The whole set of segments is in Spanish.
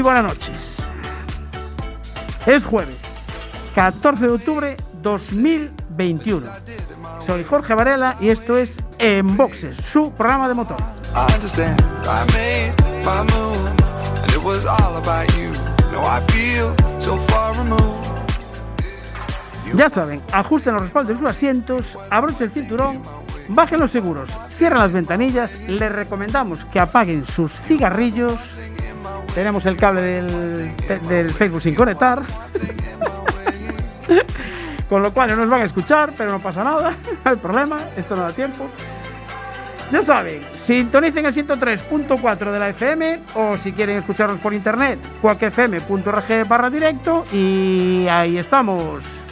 Muy buenas noches. Es jueves, 14 de octubre 2021. Soy Jorge Varela y esto es En Boxes, su programa de motor. Ya saben, ajusten los respaldos de sus asientos, abrochen el cinturón, bajen los seguros, cierren las ventanillas, les recomendamos que apaguen sus cigarrillos tenemos el cable del, Facebook sin conectar. Con lo cual no nos van a escuchar, pero no pasa nada, no hay problema, esto no da tiempo. Ya saben, sintonicen el 103.4 de la FM o si quieren escucharnos por internet, cuacfm.org barra directo y ahí estamos.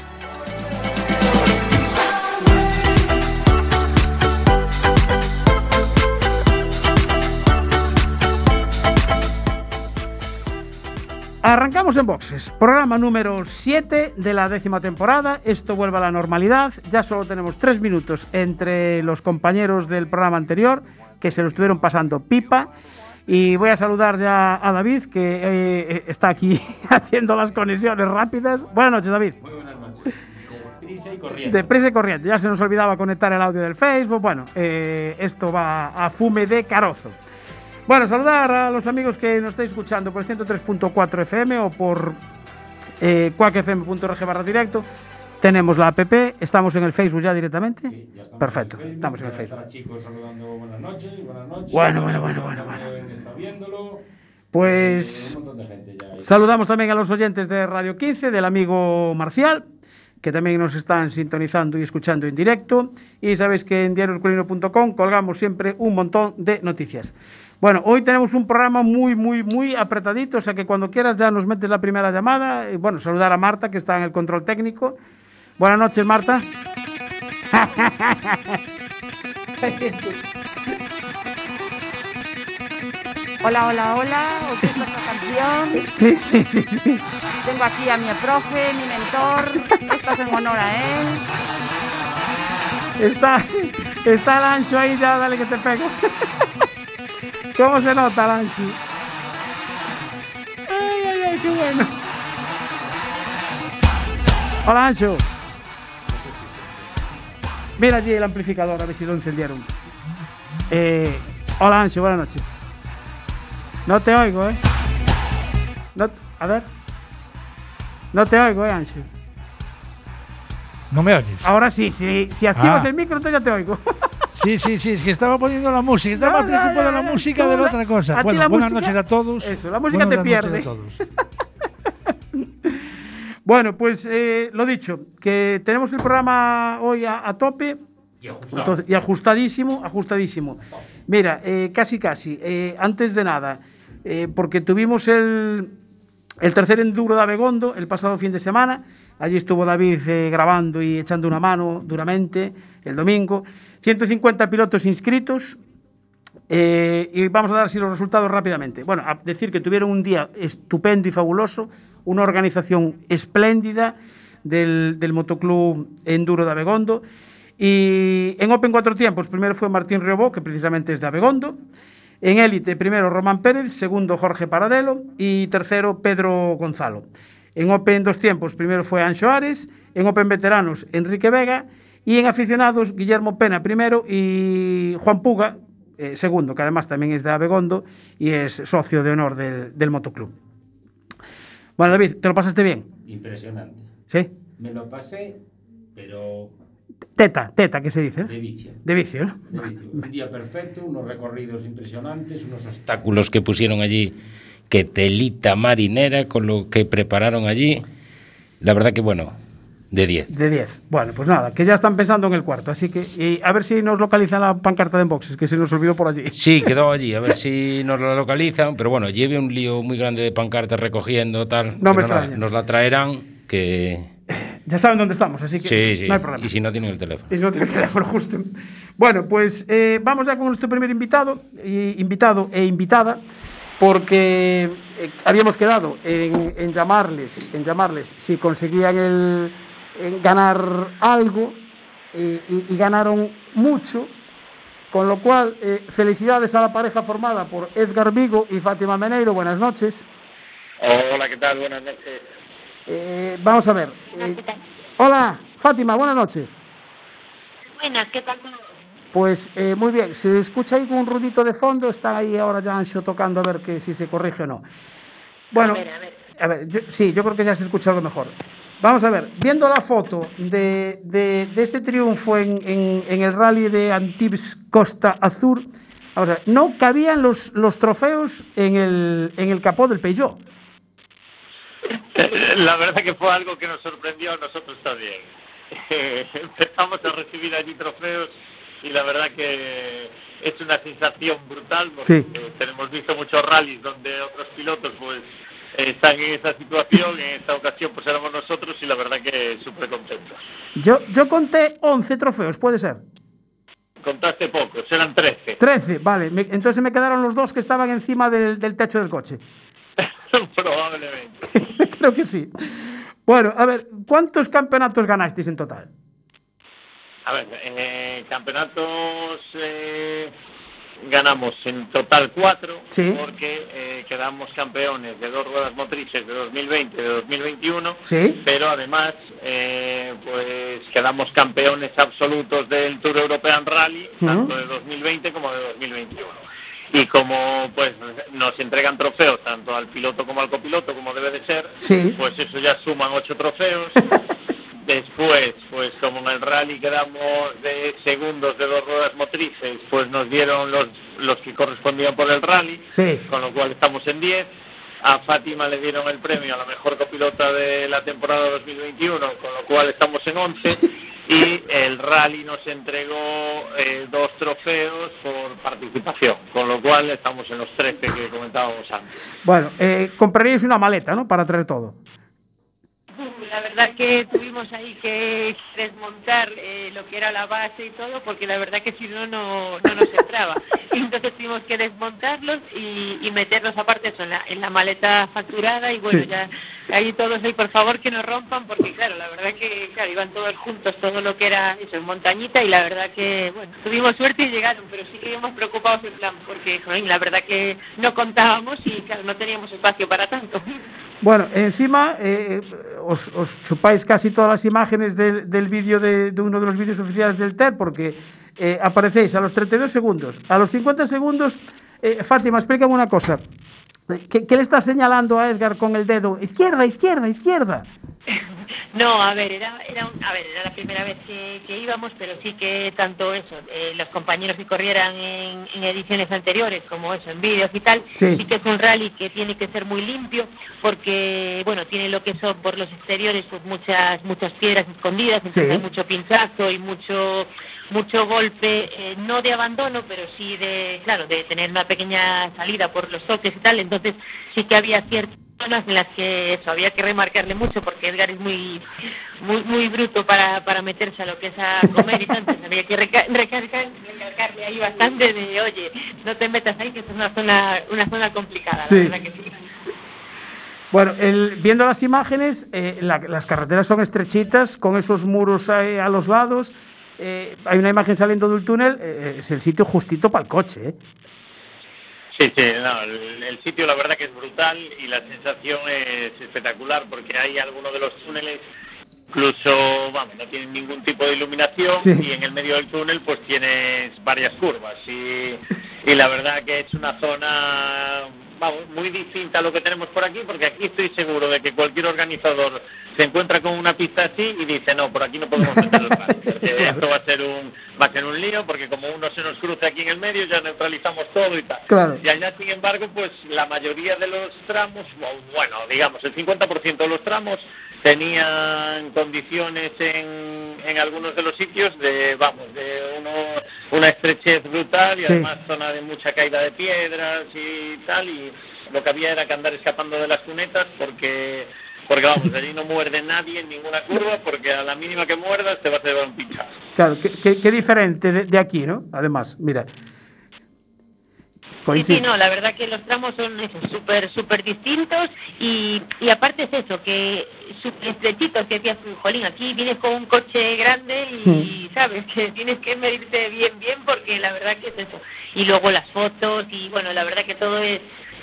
Arrancamos en boxes, programa número 7 de la décima temporada. Esto vuelve a la normalidad. Ya solo tenemos tres minutos entre los compañeros del programa anterior que se lo estuvieron pasando pipa. Y voy a saludar ya a David, que eh, está aquí haciendo las conexiones rápidas. Buenas noches, David. Muy buenas noches. Deprisa y corriente. Deprisa y corriente. Ya se nos olvidaba conectar el audio del Facebook. Bueno, eh, esto va a fume de carozo. Bueno, saludar a los amigos que nos estáis escuchando por el 103.4 FM o por eh, cuacfm.org barra directo. Tenemos la app, estamos en el Facebook ya directamente. Sí, ya estamos Perfecto, en estamos en el Facebook. chicos saludando buenas noches, buenas noches. Bueno, bueno, bueno, bueno, bueno. Está viéndolo. Pues Eh, un de gente ya saludamos también a los oyentes de Radio 15, del amigo Marcial, que también nos están sintonizando y escuchando en directo. Y sabéis que en diarioculino.com colgamos siempre un montón de noticias. Bueno, hoy tenemos un programa muy, muy, muy apretadito, o sea que cuando quieras ya nos metes la primera llamada. Y bueno, saludar a Marta, que está en el control técnico. Buenas noches, Marta. Hola, hola, hola, ¿os esta canción? Sí, sí, sí, sí. Tengo aquí a mi profe, mi mentor, esto es en honor a él. Está, está el ancho ahí, ya dale que te pego. ¿Cómo se nota el ancho? Ay, ay, ay, qué bueno. Hola, Ancho. Mira allí el amplificador, a ver si lo encendieron. Eh, hola, Ancho, buenas noches. No te oigo, ¿eh? No, a ver. No te oigo, ¿eh, Ancho? ¿No me oyes? Ahora sí, si, si activas Ah. el micro, entonces ya te oigo. Sí, sí, sí, es que estaba poniendo la música, estaba ya, preocupado de la música de la otra cosa. Bueno, buenas música- noches a todos. Eso, la música Buenas te noches pierde. a todos. Bueno, pues eh, lo dicho, que tenemos el programa hoy a, a tope Y entonces, y ajustadísimo, ajustadísimo. Mira, eh, casi, casi, eh, antes de nada, eh, porque tuvimos el, el tercer enduro de Abegondo el pasado fin de semana, allí estuvo David eh, grabando y echando una mano duramente el domingo, 150 pilotos inscritos, eh, y vamos a dar así los resultados rápidamente. Bueno, a decir que tuvieron un día estupendo y fabuloso, una organización espléndida del, del Motoclub Enduro de Abegondo. Y en Open cuatro tiempos, primero fue Martín Riobó, que precisamente es de Abegondo. En élite, primero Román Pérez, segundo Jorge Paradelo y tercero Pedro Gonzalo. En Open dos tiempos, primero fue Anxo Ares, en Open veteranos, Enrique Vega, y en aficionados, Guillermo Pena primero y Juan Puga, eh, segundo, que además también es de Abegondo y es socio de honor del, del motoclub. Bueno, David, ¿te lo pasaste bien? Impresionante. ¿Sí? Me lo pasé, pero Teta, teta, que se dice, de vicio. De vicio, ¿no? De vicio. Un día perfecto, unos recorridos impresionantes, unos obstáculos que pusieron allí, que telita marinera con lo que prepararon allí. La verdad que bueno, de 10. De 10. Bueno, pues nada, que ya están pensando en el cuarto, así que y a ver si nos localizan la pancarta de boxes, que se nos olvidó por allí. Sí, quedó allí, a ver si nos lo localizan, pero bueno, lleve un lío muy grande de pancartas recogiendo tal. No me nada. Nos la traerán, que Ya saben dónde estamos, así que sí, sí. no hay problema. Y si no tienen el teléfono. Y si no tiene teléfono justo. Bueno, pues eh, vamos ya con nuestro primer invitado, invitado e invitada, porque eh, habíamos quedado en, en llamarles, en llamarles si conseguían el, en ganar algo eh, y, y ganaron mucho. Con lo cual, eh, felicidades a la pareja formada por Edgar Vigo y Fátima Meneiro. Buenas noches. Hola, ¿qué tal? Buenas noches. Eh, vamos a ver. eh, hola, Fátima, buenas noches. Buenas, ¿qué tal? Pues eh, muy bien, se escucha ahí un ruidito de fondo, está ahí ahora ya Ancho tocando a ver que si se corrige o no. Bueno, A ver, a ver. a ver, yo- sí, yo creo que ya se escucha algo mejor. Vamos a ver, viendo la foto de, de- de este triunfo en, en- en el rally de Antibes Costa Azul, vamos a ver, no cabían los, los trofeos en el, en el capó del Peugeot. La verdad que fue algo que nos sorprendió a nosotros también. Empezamos a recibir allí trofeos y la verdad que es una sensación brutal porque Sí. tenemos visto muchos rallies donde otros pilotos pues están en esa situación, en esta ocasión pues éramos nosotros y la verdad que súper contentos. Yo, yo conté 11 trofeos, puede ser. Contaste pocos, eran 13. 13, vale, me- entonces me quedaron los dos que estaban encima del, del techo del coche. Probablemente. Creo que sí. Bueno, a ver, ¿cuántos campeonatos ganasteis en total? A ver, eh, campeonatos eh, ganamos en total cuatro, Sí. porque eh, quedamos campeones de dos ruedas motrices de 2020 y de 2021, Sí. pero además eh, pues quedamos campeones absolutos del Tour European Rally, tanto de 2020 como de 2021. Y como pues nos entregan trofeos tanto al piloto como al copiloto, como debe de ser, Sí. pues eso ya suman ocho trofeos. Después, pues como en el rally quedamos de segundos de dos ruedas motrices, pues nos dieron los, los que correspondían por el rally, Sí. con lo cual estamos en 10. A Fátima le dieron el premio a la mejor copilota de la temporada 2021, con lo cual estamos en 11. Y el rally nos entregó eh, dos trofeos por participación, con lo cual estamos en los 13 que comentábamos antes. Bueno, eh, compraríais una maleta, ¿no? Para traer todo. La verdad que tuvimos ahí que desmontar eh, lo que era la base y todo, porque la verdad que si no, no, no nos entraba. Entonces tuvimos que desmontarlos y, y meterlos aparte eso, en, la, en la maleta facturada y bueno, Sí. ya ahí todos ahí, por favor que no rompan, porque claro, la verdad que claro, iban todos juntos, todo lo que era eso, en montañita y la verdad que, bueno, tuvimos suerte y llegaron, pero sí que íbamos preocupados en plan, porque joder, la verdad que no contábamos y claro, no teníamos espacio para tanto. Bueno, encima eh, os, chupáis casi todas las imágenes del, vídeo de, uno de los vídeos oficiales del TER porque eh, aparecéis a los 32 segundos. A los 50 segundos, eh, Fátima, explícame una cosa. ¿Qué, qué le está señalando a Edgar con el dedo? Izquierda, izquierda, izquierda. No, a ver, era, era, un- a ver, era la primera vez que, que íbamos, pero sí que tanto eso, eh, los compañeros que corrieran en, en ediciones anteriores, como eso, en vídeos y tal, Sí. sí. que es un rally que tiene que ser muy limpio, porque, bueno, tiene lo que son por los exteriores, pues muchas, muchas piedras escondidas, entonces Sí. hay mucho pinchazo y mucho mucho golpe, eh, no de abandono, pero sí de, claro, de tener una pequeña salida por los toques y tal, entonces sí que había ciertas zonas en las que eso había que remarcarle mucho porque Edgar es muy muy muy bruto para, para meterse a lo que es a comer y entonces había que reca- recargar, recargarle ahí bastante de oye, no te metas ahí que es una zona una zona complicada, Sí. la verdad que sí. Bueno, el- viendo las imágenes, eh, la- las carreteras son estrechitas, con esos muros ahí a los lados. eh, hay una imagen saliendo del túnel, eh, es el sitio justito para el coche. Sí, sí, no, el, el sitio la verdad que es brutal y la sensación es espectacular porque hay algunos de los túneles incluso, vamos, no tienen ningún tipo de iluminación Sí. y en el medio del túnel pues tienes varias curvas y, y la verdad que es una zona, vamos, muy distinta a lo que tenemos por aquí porque aquí estoy seguro de que cualquier organizador se encuentra con una pista así y dice, no, por aquí no podemos meter el porque Claro. esto va a ser un va a ser un lío porque como uno se nos cruce aquí en el medio ya neutralizamos todo y tal. Claro. Y allá, sin embargo, pues la mayoría de los tramos, o bueno, digamos, el 50% de los tramos tenían condiciones en, en algunos de los sitios de, vamos, de uno, una estrechez brutal y Sí. además zona de mucha caída de piedras y tal, y lo que había era que andar escapando de las cunetas porque, porque vamos, allí no muerde nadie en ninguna curva porque a la mínima que muerdas te vas a llevar un pinchazo. Claro, qué, qué- qué diferente de, de aquí, ¿no? Además, mira. Sí, sí, no, la verdad que los tramos son súper, súper distintos y, y aparte es eso, que súper estrechitos, que decías jolín, aquí vienes con un coche grande y sabes que tienes que medirte bien, bien, porque la verdad que es eso. Y luego las fotos y bueno, la verdad que todo es,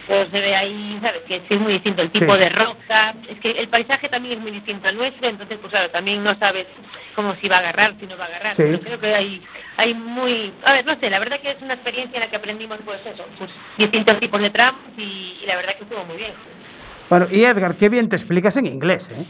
todo se ve ahí, sabes, que es muy distinto, el tipo Sí. de roca, es que el paisaje también es muy distinto al nuestro, entonces pues claro, también no sabes cómo si va a agarrar, si no va a agarrar, Sí. pero creo que hay hay muy a ver no sé la verdad que es una experiencia en la que aprendimos pues eso pues distintos tipos de tramos y, y la verdad que estuvo muy bien Bueno, y Edgar, qué bien te explicas en inglés, ¿eh?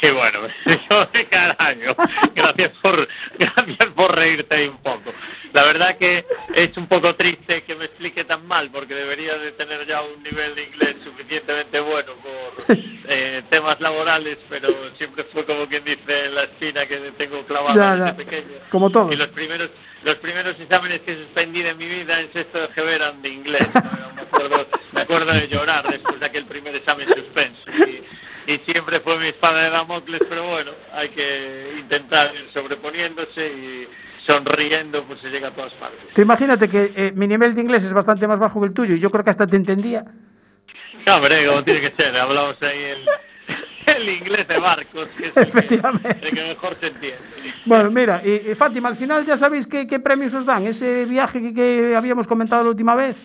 Sí, bueno, yo de cada año. Gracias por, gracias por reírte ahí un poco. La verdad que es un poco triste que me explique tan mal, porque debería de tener ya un nivel de inglés suficientemente bueno por eh, temas laborales, pero siempre fue como quien dice en la espina que tengo clavada desde pequeño. Como todos. Y los primeros, los primeros exámenes que suspendí de mi vida en sexto de GB eran de inglés. ¿no? Me, acuerdo, me acuerdo de llorar después de aquel primer examen suspenso. Y, y siempre fue mi espada de Damocles, pero bueno, hay que intentar ir sobreponiéndose y sonriendo, pues se llega a todas partes. Tú imagínate que eh, mi nivel de inglés es bastante más bajo que el tuyo y yo creo que hasta te entendía. No, hombre, como tiene que ser, hablamos ahí el, el inglés de barcos, que es el que, Efectivamente. el que mejor se entiende. Bueno, mira, y, y Fátima, al final ya sabéis qué, qué premios os dan, ese viaje que, que habíamos comentado la última vez.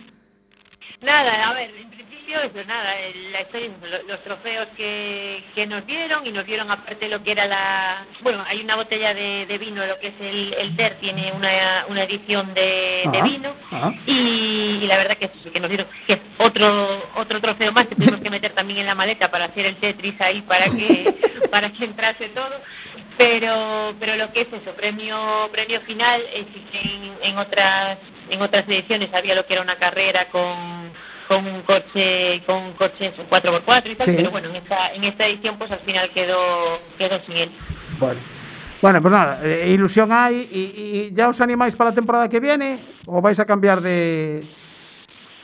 nada a ver principio eso nada la historia los trofeos que, que nos dieron y nos dieron aparte lo que era la bueno hay una botella de, de vino lo que es el, el TER tiene una, una edición de, de vino y, y la verdad que es eso, que nos dieron que otro otro trofeo más que tuvimos que meter también en la maleta para hacer el Tetris ahí para que para que entrase todo pero pero lo que es eso premio premio final es que en, en otras en otras ediciones había lo que era una carrera con con un coche con un coche eso, 4x4 y tal Sí. pero bueno en esta en esta edición pues al final quedó quedó sin él Bueno, bueno pues nada, eh, ilusión hay y, y ya os animáis para la temporada que viene o vais a cambiar de,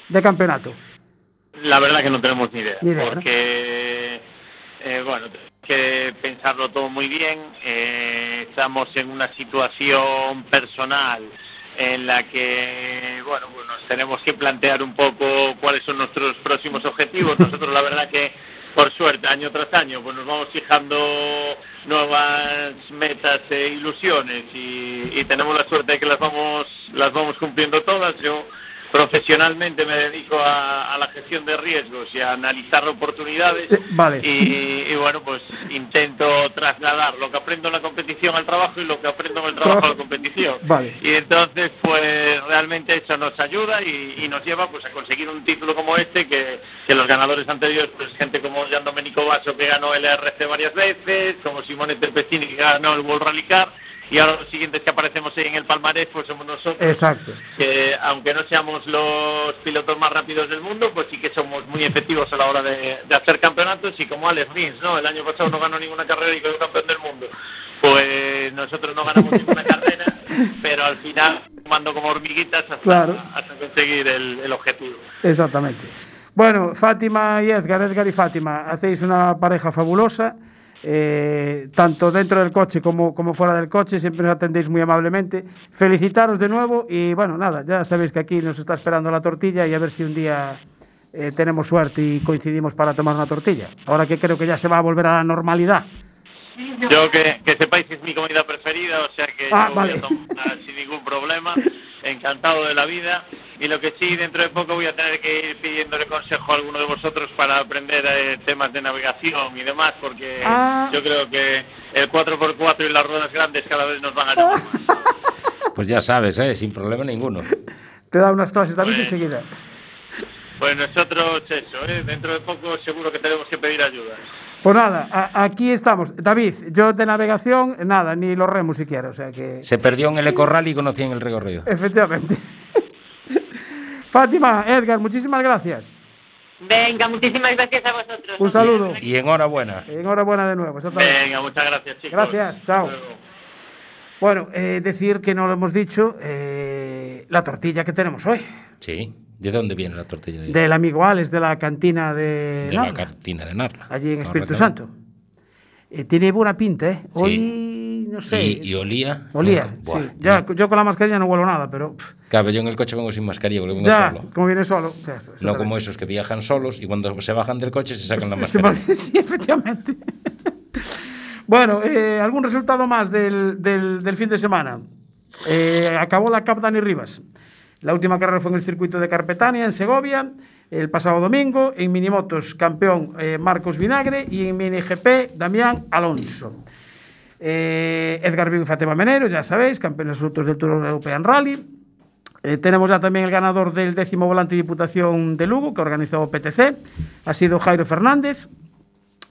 de campeonato. La verdad que no tenemos ni idea, Ni idea, ¿no? porque, eh, bueno, que pensarlo todo muy bien. eh, estamos en una situación personal en la que, bueno, pues nos tenemos que plantear un poco cuáles son nuestros próximos objetivos. Nosotros, la verdad que, por suerte, año tras año, pues nos vamos fijando nuevas metas e ilusiones y, y tenemos la suerte de que las vamos, las vamos cumpliendo todas. Yo profesionalmente me dedico a, a la gestión de riesgos y a analizar oportunidades Eh, vale. y, y, bueno pues intento trasladar lo que aprendo en la competición al trabajo y lo que aprendo en el trabajo a la competición Vale. y entonces pues realmente eso nos ayuda y, y nos lleva pues a conseguir un título como este que, que los ganadores anteriores pues gente como Gian Domenico Basso que ganó el RC varias veces como Simone Terpestini que ganó el World Rally Car y ahora los siguientes que aparecemos en el palmarés pues somos nosotros Exacto. que aunque no seamos los pilotos más rápidos del mundo, pues sí que somos muy efectivos a la hora de, de hacer campeonatos y como Alex Rins, ¿no? El año pasado no ganó ninguna carrera y quedó campeón del mundo. Pues nosotros no ganamos ninguna carrera, pero al final mando como hormiguitas hasta, Claro. hasta conseguir el, el objetivo. Exactamente. Bueno, Fátima y Edgar, Edgar y Fátima, hacéis una pareja fabulosa, eh, tanto dentro del coche como, como fuera del coche, siempre nos atendéis muy amablemente. Felicitaros de nuevo y bueno, nada, ya sabéis que aquí nos está esperando la tortilla y a ver si un día eh, tenemos suerte y coincidimos para tomar una tortilla. Ahora que creo que ya se va a volver a la normalidad. Yo que, que sepáis que es mi comida preferida, o sea que Ah, yo vale. voy a tomar sin ningún problema. encantado de la vida. Y lo que sí, dentro de poco voy a tener que ir pidiéndole consejo a alguno de vosotros para aprender eh, temas de navegación y demás, porque Ah. yo creo que el 4x4 y las ruedas grandes cada vez nos van a llamar más. Pues ya sabes, ¿eh? sin problema ninguno. Te da unas clases David Bueno. enseguida. Pues nosotros eso, ¿eh? dentro de poco seguro que tenemos que pedir ayuda. Pues nada, aquí estamos. David, yo de navegación, nada, ni los remos siquiera, o sea que... Se perdió en el Ecorral y conocía en el recorrido. Efectivamente. Fátima, Edgar, muchísimas gracias. Venga, muchísimas gracias a vosotros. Un saludo. Y enhorabuena. Enhorabuena de nuevo. Venga, muchas gracias, chicos. Gracias, chao. Bueno, eh, decir que no lo hemos dicho, eh, la tortilla que tenemos hoy, Sí. ¿De dónde viene la tortilla de, del amigo Alex de la cantina de, de la Narla, cantina de Narla? allí en Espíritu. Santo. Eh, tiene buena pinta, ¿eh? Sí. Hoy, no sé, Y, y olía. olía. Buah, sí. Ya, no. yo con la mascarilla no huelo nada, pero Claro, yo en el coche vengo sin mascarilla porque vengo ya, solo. como viene solo. ya, No como esos que viajan solos y cuando se bajan del coche se sacan la Sí, mascarilla. sí, efectivamente. bueno, eh, ¿algún resultado más del, del- del fin de semana? Eh, acabó la Cup Dani Rivas. La última carrera fue en el circuito de Carpetania, en Segovia, el pasado domingo. En minimotos, campeón eh, Marcos Vinagre y en mini GP, Damián Alonso. Eh, Edgar Vigo y Fátima Menero, ya sabéis, campeones absolutos del Tour European Rally. Eh, tenemos ya también el ganador del décimo volante de Diputación de Lugo, que organizó PTC. Ha sido Jairo Fernández.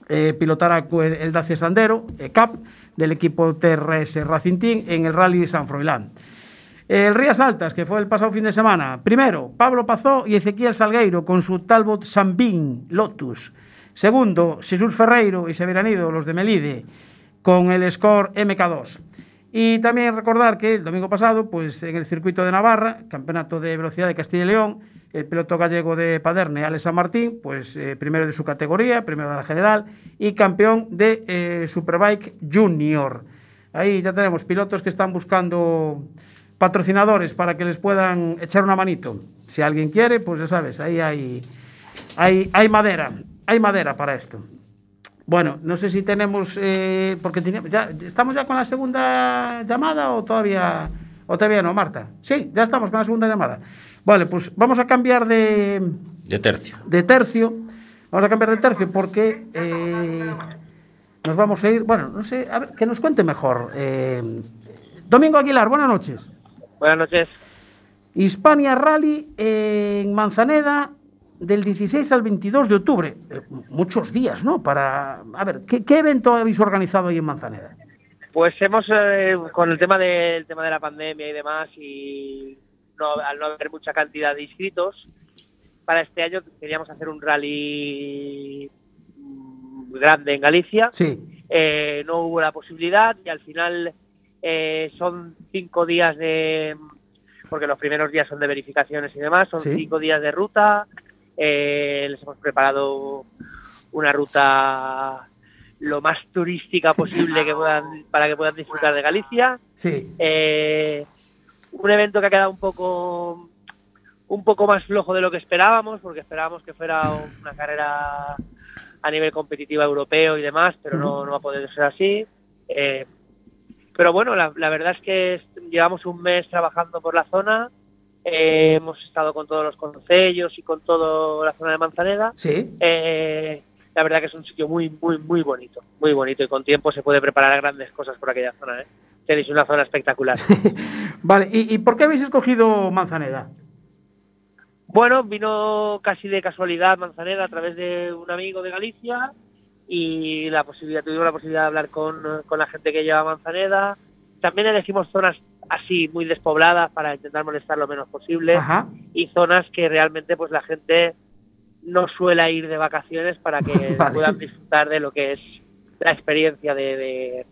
Eh, pilotará el Dacia Sandero, eh, CAP, del equipo TRS Racing Team en el Rally de San Froilán. El Rías Altas, que fue el pasado fin de semana. Primero, Pablo Pazó y Ezequiel Salgueiro con su Talbot Sambin Lotus. Segundo, Jesús Ferreiro y Severanido, los de Melide, con el score MK2. Y también recordar que el domingo pasado, pues en el circuito de Navarra, campeonato de velocidad de Castilla y León, el piloto gallego de Paderne, Alex San Martín, pues eh, primero de su categoría, primero de la general y campeón de eh, Superbike Junior. Ahí ya tenemos pilotos que están buscando patrocinadores para que les puedan echar una manito. Si alguien quiere, pues ya sabes, ahí hay, hay, hay madera, hay madera para esto. Bueno, no sé si tenemos, eh, porque teníamos- ya, ¿estamos ya con la segunda llamada o todavía, o todavía no, Marta? Sí, ya estamos con la segunda llamada. Vale, pues vamos a cambiar de, De tercio. de tercio. Vamos a cambiar de tercio porque eh, nos vamos a ir, bueno, no sé, a ver, que nos cuente mejor. Eh, Domingo Aguilar, buenas noches. Buenas noches. Hispania Rally en Manzaneda del 16 al 22 de octubre. Eh, muchos días, ¿no? Para, a ver, ¿qué, qué evento habéis organizado ahí en Manzaneda? Pues hemos, eh, con el tema, del tema de la pandemia y demás, y no, al no haber mucha cantidad de inscritos, para este año queríamos hacer un rally mm, grande en Galicia. Sí, Eh, no hubo la posibilidad y al final eh, son cinco días de... Porque los primeros días son de verificaciones y demás, son Sí. cinco días de ruta. Eh, les hemos preparado una ruta lo más turística posible que puedan, para que puedan disfrutar de Galicia. sí, Eh, un evento que ha quedado un poco un poco más flojo de lo que esperábamos, porque esperábamos que fuera una carrera a nivel competitivo europeo y demás, pero no, no va a poder ser así. Eh, pero bueno, la, la verdad es que llevamos un mes trabajando por la zona, eh, hemos estado con todos los concellos y con toda la zona de Manzaneda. sí. Eh, la verdad que es un sitio muy, muy, muy bonito, muy bonito y con tiempo se puede preparar grandes cosas por aquella zona. ¿eh? Tenéis una zona espectacular. Vale, ¿y, y por qué habéis escogido Manzaneda? Bueno, vino casi de casualidad Manzaneda a través de un amigo de Galicia y la posibilidad, tuvimos la posibilidad de hablar con, con la gente que lleva Manzaneda. También elegimos zonas así muy despobladas para intentar molestar lo menos posible Ajá. y zonas que realmente pues la gente no suele ir de vacaciones para que Vale. puedan disfrutar de lo que es la experiencia de, de,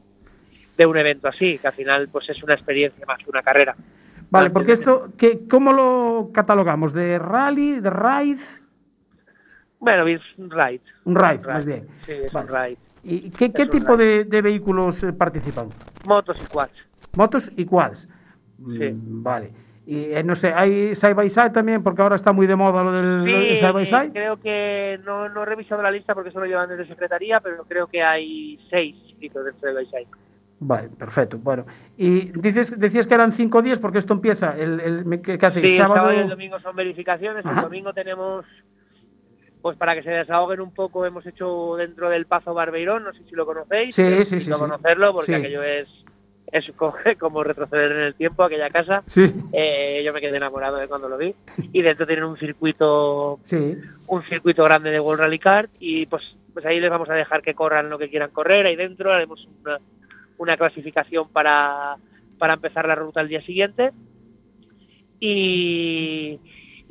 de un evento así, que al final pues es una experiencia más que una carrera. Vale, porque esto, ¿qué, ¿cómo lo catalogamos? ¿De rally, de ride? Bueno, es un ride. Un ride, Un más bien. Sí, es Vale. un ride. ¿Y qué, tipo de, de vehículos eh, participan? Motos y quads. ¿Motos y quads? Sí. Mm, Vale. Y eh, no sé, ¿hay side by side también? Porque ahora está muy de moda lo del del Sí, side by side. creo que no, no he revisado la lista porque solo llevan desde secretaría, pero creo que hay seis inscritos dentro de Bayside. Vale, perfecto. Bueno, y dices, decías que eran cinco días porque esto empieza el, el ¿qué, qué hacéis? Sí, el sábado. sábado y el domingo son verificaciones. Ajá. El domingo tenemos, pues para que se desahoguen un poco, hemos hecho dentro del Pazo Barbeirón, no sé si lo conocéis. Sí, sí, sí, sí. conocerlo porque aquello es, es co- como retroceder en el tiempo, aquella casa. Sí, Eh, yo me quedé enamorado de cuando lo vi. Y dentro tienen un circuito sí. un circuito grande de World Rally Kart y pues, pues ahí les vamos a dejar que corran lo que quieran correr. Ahí dentro haremos una, una clasificación para, para empezar la ruta el día siguiente. Y,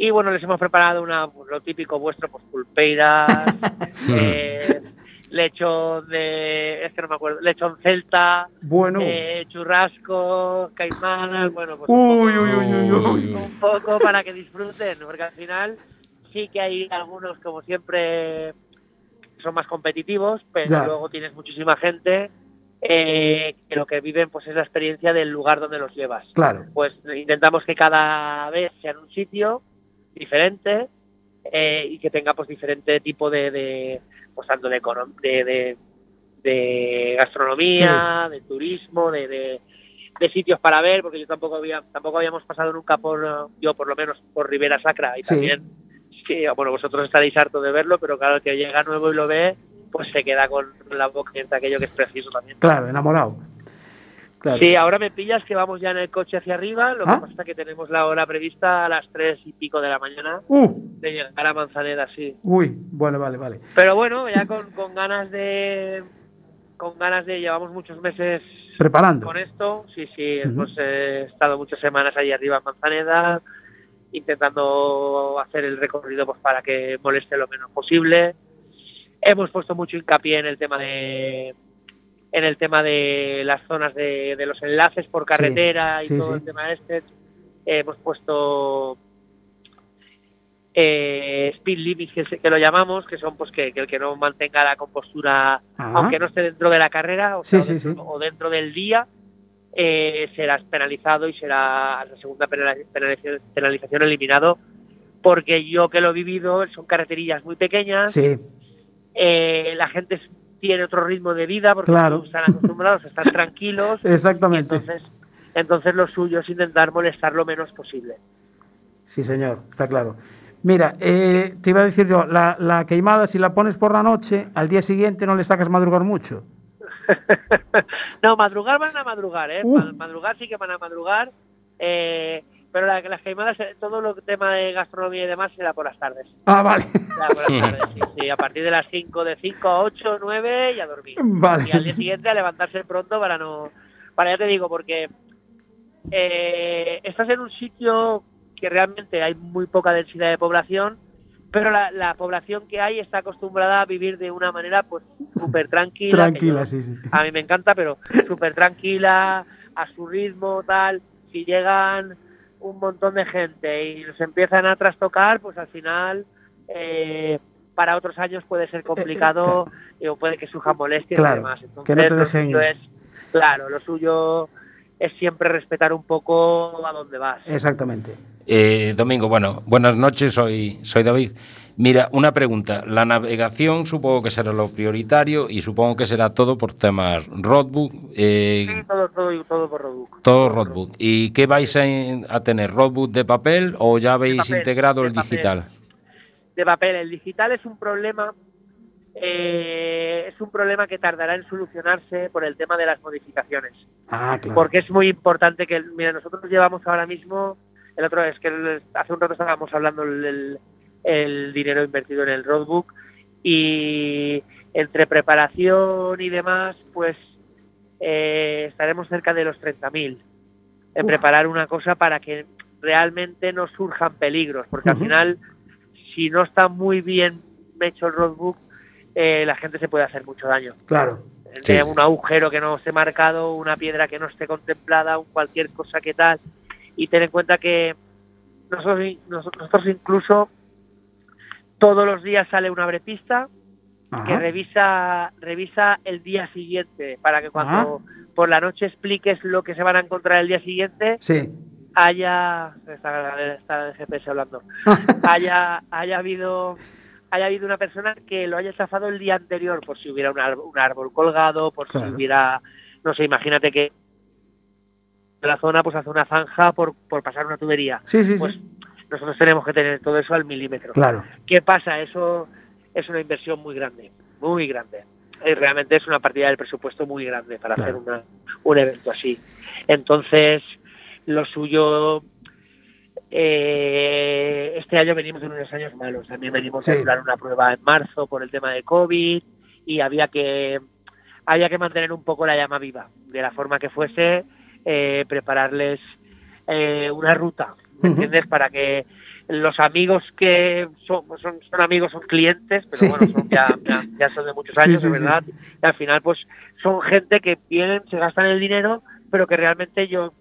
y bueno, les hemos preparado una, lo típico vuestro, pues pulpeiras, eh, lechón de, es que no me acuerdo, lechón celta, Bueno. eh, churrasco, caimanas, bueno, pues Uy, uy, uy, uy, uy. un poco para que disfruten, porque al final sí que hay algunos, como siempre, son más competitivos, pero Ya. luego tienes muchísima gente eh, que lo que viven pues es la experiencia del lugar donde los llevas. Claro. Pues intentamos que cada vez sea en un sitio diferente eh, y que tenga pues diferente tipo de, de pues tanto de, de, de- gastronomía, de turismo, de, de- sitios para ver, porque yo tampoco había, tampoco habíamos pasado nunca por, yo por lo menos por Ribera Sacra y Sí. también, sí, bueno, vosotros estaréis harto de verlo, pero claro, el que llega nuevo y lo ve, pues se queda con la boca abierta, aquello que es preciso también. Claro, enamorado. Claro. Sí, ahora me pillas que vamos ya en el coche hacia arriba, lo Ah. que pasa es que tenemos la hora prevista a las tres y pico de la mañana Uh, de llegar a Manzaneda, sí. uy, bueno, vale, vale. Pero bueno, ya con, con ganas de con ganas de llevamos muchos meses Preparando. con esto, sí, sí, hemos eh, estado muchas semanas allí arriba en Manzaneda intentando hacer el recorrido pues para que moleste lo menos posible. Hemos puesto mucho hincapié en el tema de en el tema de las zonas de, de los enlaces por carretera y sí, todo sí. el tema este. hemos puesto eh, speed limits que, lo llamamos, que son pues que, que el que no mantenga la compostura, Ajá. aunque no esté dentro de la carrera o, Sí, dentro, sí. o dentro del día, eh, será penalizado y será la segunda penalización, penalización eliminado, porque yo que lo he vivido son carreterillas muy pequeñas, eh, la gente es- tiene otro ritmo de vida porque Claro. están acostumbrados a estar tranquilos, exactamente. entonces, entonces lo suyo es intentar molestar lo menos posible. Sí, señor, está claro. Mira, eh, te iba a decir yo, la, la queimada, si la pones por la noche, al día siguiente no le sacas madrugar mucho. No, madrugar van a madrugar, ¿eh? Uh. Ma- Madrugar sí que van a madrugar, eh, pero la- las queimadas, eh, todo lo tema de gastronomía y demás será por las tardes. Ah, vale. Será por las tardes, sí, sí, a partir de las 5, de 5 a 8, 9 y a dormir. Vale. Y al día siguiente a levantarse pronto para no... Para ya te digo, porque eh, estás en un sitio que realmente hay muy poca densidad de población, pero la, la población que hay está acostumbrada a vivir de una manera pues súper tranquila. Tranquila, yo- sí, sí. a mí me encanta, pero súper tranquila, a su ritmo, tal. Si llegan un montón de gente y nos empiezan a trastocar, pues al final eh, para otros años puede ser complicado y o puede que surjan molestias Claro, y demás. que Entonces, no te lo suyo es, claro, lo suyo es siempre respetar un poco a dónde vas. Exactamente. Eh, Domingo, bueno, buenas noches, soy, soy David. Mira, una pregunta. La navegación supongo que será lo prioritario y supongo que será todo por temas roadbook, eh, Sí, todo, todo, todo por Roduc. todo roadbook. ¿Y qué vais a, a tener? ¿Roadbook de papel o ya habéis papel, integrado el papel. digital? de papel. El digital es un problema, eh, es un problema que tardará en solucionarse por el tema de las modificaciones. Ah, claro. Porque es muy importante que, mira, nosotros llevamos ahora mismo, el otro es que el- hace un rato estábamos hablando el, el- dinero invertido en el roadbook y entre preparación y demás, pues eh, estaremos cerca de los 30.000 en Uf. preparar una cosa para que realmente no surjan peligros, porque al final, si no está muy bien hecho el roadbook, eh, la gente se puede hacer mucho daño Claro. Sí, sí. un agujero que no esté marcado, una piedra que no esté contemplada, un cualquier cosa que tal. Y ten en cuenta que nosotros nosotros incluso todos los días sale una brepista que Ajá. revisa revisa el día siguiente para que cuando por la noche expliques lo que se van a encontrar el día siguiente Sí. haya está, está el GPS hablando haya haya habido haya habido una persona que lo haya chafado el día anterior por si hubiera un árbol, un árbol colgado por Claro. si hubiera no sé, imagínate que la zona pues hace una zanja por, por pasar una tubería. Sí, sí, pues sí. Nosotros tenemos que tener todo eso al milímetro. Claro. ¿Qué pasa? Eso es una inversión muy grande, muy grande. Y realmente es una partida del presupuesto muy grande para Claro. hacer una, un evento así. Entonces, lo suyo... eh, este año venimos de unos años malos. También venimos Sí. a dar una prueba en marzo por el tema de COVID y había que había que mantener un poco la llama viva, de la forma que fuese, eh, prepararles eh, una ruta, ¿me Ujú. entiendes? Para que los amigos que son, son, son amigos, son clientes, pero Sí. bueno, son ya, ya, ya son de muchos años, sí, de verdad, y al final pues son gente que vienen, se gastan el dinero, pero que realmente yo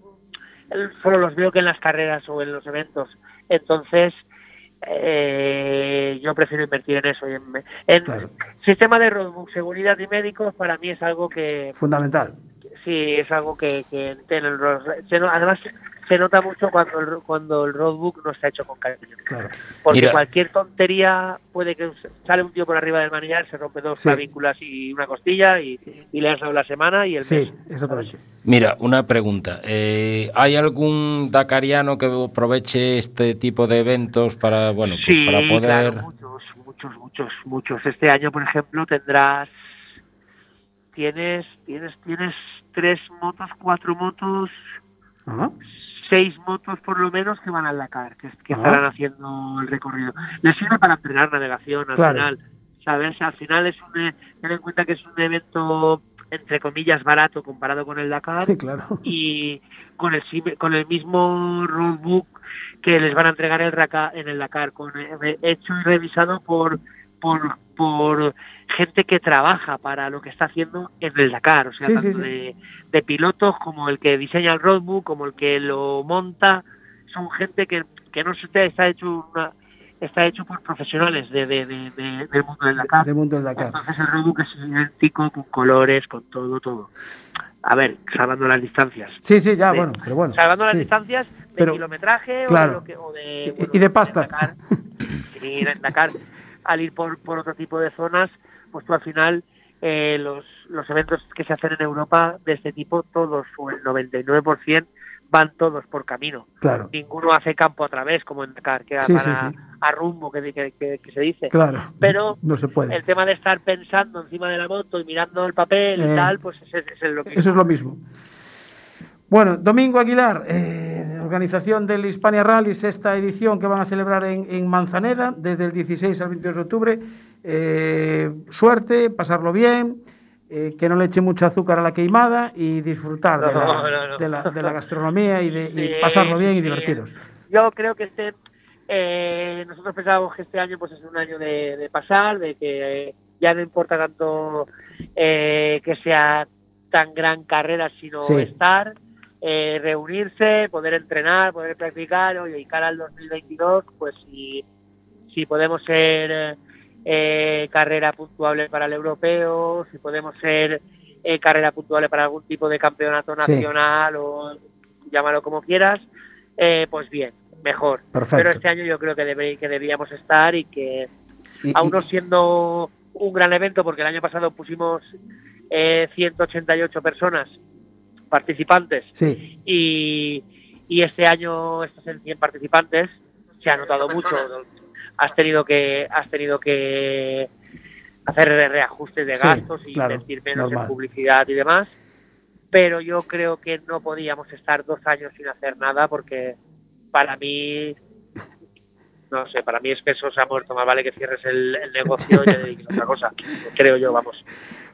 solo los veo que en las carreras o en los eventos. Entonces, eh, yo prefiero invertir en eso. y en, en Claro. sistema de roadbook, seguridad y médicos, para mí es algo que Fundamental. sí es algo que, que además se nota mucho cuando el, ro- cuando el roadbook no está hecho con cariño. Claro. Porque Mira. cualquier tontería puede que sale un tío por arriba del manillar, se rompe dos Sí. clavículas y una costilla y, y le has dado la semana y el Sí, mes. exactamente. Mira, una pregunta. Eh, ¿Hay algún dakariano que aproveche este tipo de eventos para, bueno, pues Sí, para poder... claro, muchos, muchos, muchos, muchos. Este año, por ejemplo, tendrás, tienes, tienes, tienes tres motos, cuatro motos. Seis motos por lo menos que van al Dakar, que, que estarán haciendo el recorrido. Les sirve para entrenar navegación al Claro. final, ¿sabes? Al final es un, e- ten en cuenta que es un evento entre comillas barato comparado con el Dakar Sí, claro. y con el con el mismo roadbook que les van a entregar el en el Dakar, con eh, hecho y revisado por por por gente que trabaja para lo que está haciendo en el Dakar, o sea, Sí, tanto sí. De, de pilotos como el que diseña el roadbook, como el que lo monta, son gente que, que no se está hecho una, está hecho por profesionales de, de- de- de- del mundo del Dakar. Del mundo del Dakar. Entonces el roadbook es idéntico, con colores, con todo, todo. A ver, salvando las distancias. Sí, sí, ya, bueno, pero bueno. Salvando las distancias de Pero- kilometraje claro. o de, lo que, o de, Y- bueno, y de pasta. Dakar, sí, en Dakar, al ir por, por otro tipo de zonas, pues tú al final eh, los, los eventos que se hacen en Europa de este tipo, todos o el 99% van todos por camino. Claro, Ninguno hace campo a través como en Dakar, que Sí, van sí, a, sí. a rumbo, que, que- que- que se dice. claro. Pero no se puede. el tema de estar pensando encima de la moto y mirando el papel Eh, y tal, pues es, es, es lo que Eso es lo mismo. Bueno, Domingo Aguilar, eh, organización del Hispania Rally, sexta edición que van a celebrar en, en Manzaneda desde el 16 al 22 de octubre. Eh, suerte, pasarlo bien, eh, que no le eche mucho azúcar a la queimada y disfrutar de, la, No, no, no. de la- de la gastronomía y, de, y pasarlo bien y divertiros. Yo creo que este, eh, nosotros pensábamos que este año pues es un año de, de pasar, de que eh, ya no importa tanto eh, que sea tan gran carrera, sino Sí. estar, reunirse, poder entrenar, poder practicar, y cara al 2022, pues si, si podemos ser eh, eh, carrera puntuable para el europeo, si podemos ser eh, carrera puntuable para algún tipo de campeonato Sí. nacional o llámalo como quieras, eh, pues bien, mejor. Perfecto. Pero este año yo creo que, debe- que debíamos estar y que Y- aún no siendo un gran evento, porque el año pasado pusimos eh, 188 personas participantes sí, y, y este año estás en 100 participantes, se ha notado mucho. Has tenido que has tenido que hacer re- reajustes de Sí, gastos y claro, invertir menos normal. en publicidad y demás. Pero yo creo que no podíamos estar dos años sin hacer nada porque para mí, no sé, para mí es que eso se ha muerto. Más vale que cierres el, el negocio y dediques a otra cosa. Creo yo, vamos.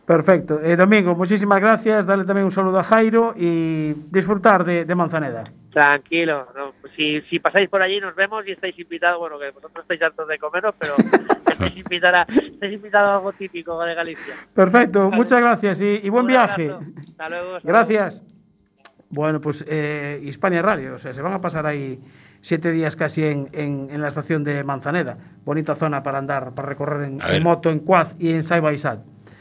Perfecto. Eh, Domingo, muchísimas gracias. Darle también un saludo a Jairo y disfrutar de, de Manzaneda. Tranquilo, no, si, si pasáis por allí nos vemos y estáis invitados, bueno, que vosotros estáis hartos de comeros, pero estáis invitados invitados a algo típico de Galicia. Perfecto, muchas gracias y, y buen Un viaje. Hasta luego. hasta Gracias. Bueno, pues eh, Hispania Rally, o sea, se van a pasar ahí siete días casi en, en- en la estación de Manzaneda. Bonita zona para andar, para recorrer en, en moto, en quad y en side by side.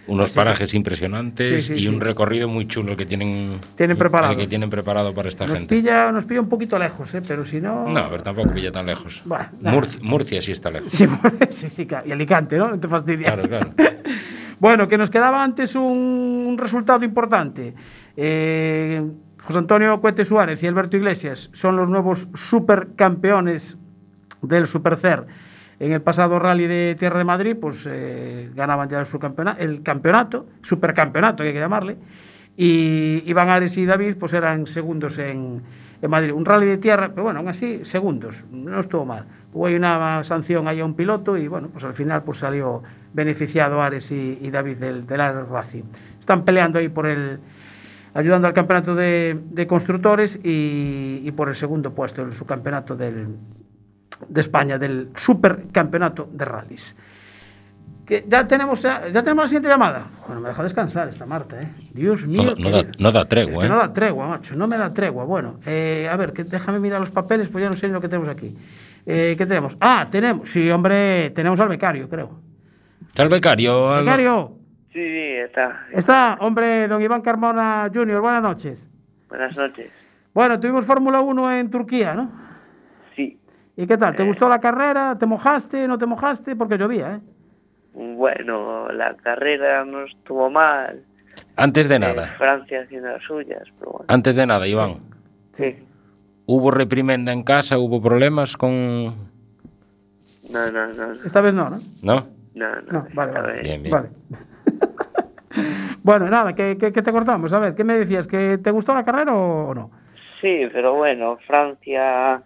Unos Así que- parajes impresionantes Sí, sí, y sí. un recorrido muy chulo que tienen, Tienen preparado. que tienen preparado para esta Nos gente. pilla, nos pilla un poquito lejos, ¿eh? pero si no... No, pero tampoco pilla tan lejos. Bueno. Murcia, Murcia sí está lejos. Sí, sí, sí, claro. y Alicante, ¿no? No te fastidia. Claro, claro. Bueno, que nos quedaba antes un, un resultado importante. Eh, José Antonio Cuete Suárez y Alberto Iglesias son los nuevos supercampeones del Supercer. En el pasado rally de Tierra de Madrid, pues eh, ganaban ya el, subcampeona- el campeonato, supercampeonato hay que llamarle, y Iván Ares y David pues eran segundos en, en Madrid. Un rally de tierra, pero bueno, aún así, segundos, no estuvo mal. Hubo ahí una sanción ahí a un piloto y bueno, pues al final pues salió beneficiado Ares y, y David del, del Ares Racing. Están peleando ahí por el, ayudando al campeonato de, de constructores y, y por el segundo puesto, el subcampeonato del, de España, del supercampeonato de rallies. Que ya tenemos ya, ya tenemos la siguiente llamada. Bueno, me deja descansar esta Marta, ¿eh? Dios No, mío. da- no da, no da tregua, Es que ¿eh? no da tregua, macho, no me da tregua. Bueno, eh, a ver, que déjame mirar los papeles, pues ya no sé lo que tenemos aquí. Eh, ¿Qué tenemos? Ah, tenemos, sí, hombre, tenemos al becario, creo. Está el becario. al- Becario, Sí, sí, está. está, hombre, don Iván Carmona Jr., buenas noches. Buenas noches. Bueno, tuvimos Fórmula 1 en Turquía, ¿no? ¿Y qué tal? ¿Te gustó la carrera? ¿Te mojaste? ¿No te mojaste? Porque llovía, ¿eh? Bueno, la carrera no estuvo mal. Antes de Eh, nada, Francia haciendo las suyas, pero bueno. antes de nada, Iván. Sí. ¿Hubo reprimenda en casa? ¿Hubo problemas con...? No, no, no, no. Esta vez no, ¿no? ¿No? No, no, No, vale, vale. vez. Bien, bien. Vale. bueno, nada, ¿qué, qué, qué te cortamos? A ver, ¿qué me decías? ¿Que te gustó la carrera o no? Sí, pero bueno, Francia, eh,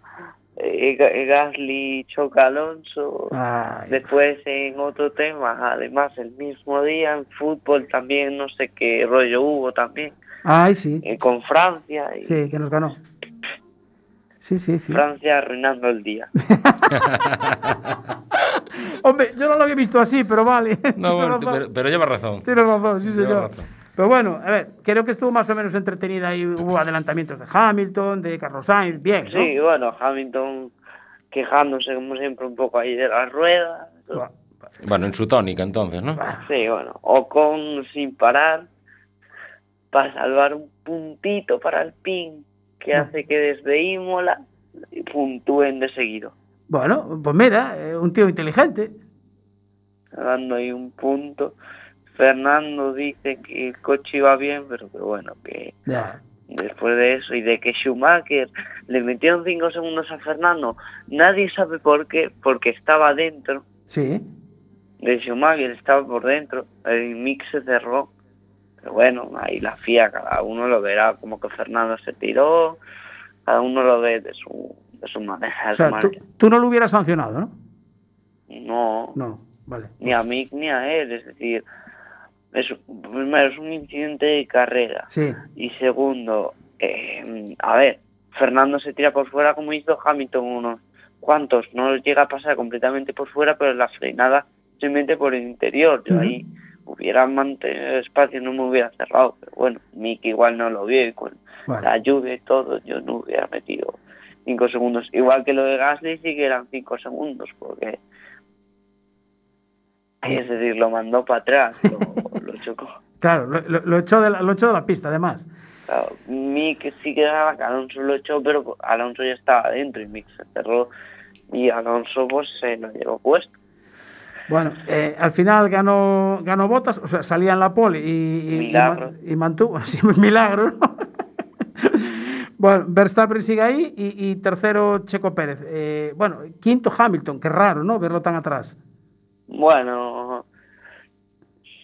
Gasly choca Alonso. Ay, Después en otro tema, además el mismo día en fútbol también no sé qué rollo hubo también ay, sí. eh, con Francia y Sí, que nos ganó. Sí, sí, sí. Francia arruinando el día. Hombre, yo no lo había visto así, pero vale. No, Tienes bueno, razón. pero, pero lleva razón. Tienes razón, sí, Lleva señor. razón. Pero bueno, a ver, creo que estuvo más o menos entretenida y hubo adelantamientos de Hamilton, de Carlos Sainz, bien, ¿no? Sí, bueno, Hamilton quejándose como siempre un poco ahí de las ruedas. Bueno, en su tónica entonces, ¿no? Sí, bueno, Ocon sin parar para salvar un puntito para el pin que hace que desde Imola puntúen de seguido. Bueno, pues mira, eh, un tío inteligente. dando ahí un punto. Fernando dice que el coche iba bien, pero que bueno, que después de eso y de que Schumacher le metieron cinco segundos a Fernando, nadie sabe por qué, porque estaba dentro Sí. de Schumacher, estaba por dentro, el mix se cerró. Pero bueno, ahí la FIA, cada uno lo verá, como que Fernando se tiró, cada uno lo ve de su, de su manera. de O su sea, tú, no lo hubieras sancionado, ¿no? No, No, vale. ni a Mick ni a él, es decir, es, primero es un incidente de carrera. Sí, y segundo, eh, a ver, Fernando se tira por fuera como hizo Hamilton unos cuantos, no llega a pasar completamente por fuera, pero la frenada simplemente por el interior, yo ahí hubiera mantenido espacio, no me hubiera cerrado, pero bueno, Mick igual no lo vio y con la lluvia y todo, yo no hubiera metido cinco segundos, igual que lo de Gasly sí que eran cinco segundos, porque es decir, lo mandó para atrás, lo, lo chocó. Claro, lo, echó de la, lo echó de la pista, además. Claro, Mick sí que daba que Alonso lo echó, pero Alonso ya estaba dentro y Mick se cerró y Alonso pues se lo llevó puesto. Bueno, eh, al final ganó, ganó Botas, o sea, salía en la pole y, y- y Milagro. ma- y mantuvo, sí, milagro. ¿no? bueno, Verstappen sigue ahí y, y tercero Checo Pérez. Eh, bueno, quinto Hamilton, qué raro, ¿no? Verlo tan atrás. Bueno,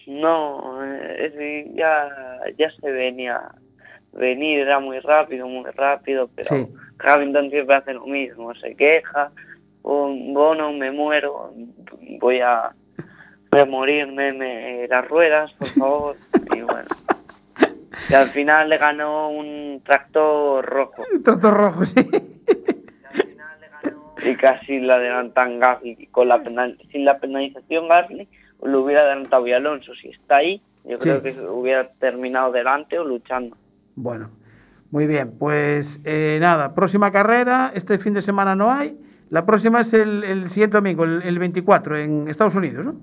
no, eh, es ya, ya se venía venir, era muy rápido, muy rápido, pero Sí. Hamilton siempre hace lo mismo, se queja, un bono, me muero, voy a, voy a morirme me- las ruedas, por favor, y bueno. Y al final le ganó un tractor rojo. Trato rojo, sí. Y casi le adelantan Gasly con la penal, sin la penalización Gasly lo hubiera adelantado y Alonso si está ahí yo creo Sí. que hubiera terminado delante o luchando Bueno, muy bien. Pues eh, nada, próxima carrera, este fin de semana no hay. La próxima es el, el siguiente domingo, el, el 24, en Estados Unidos, ¿no?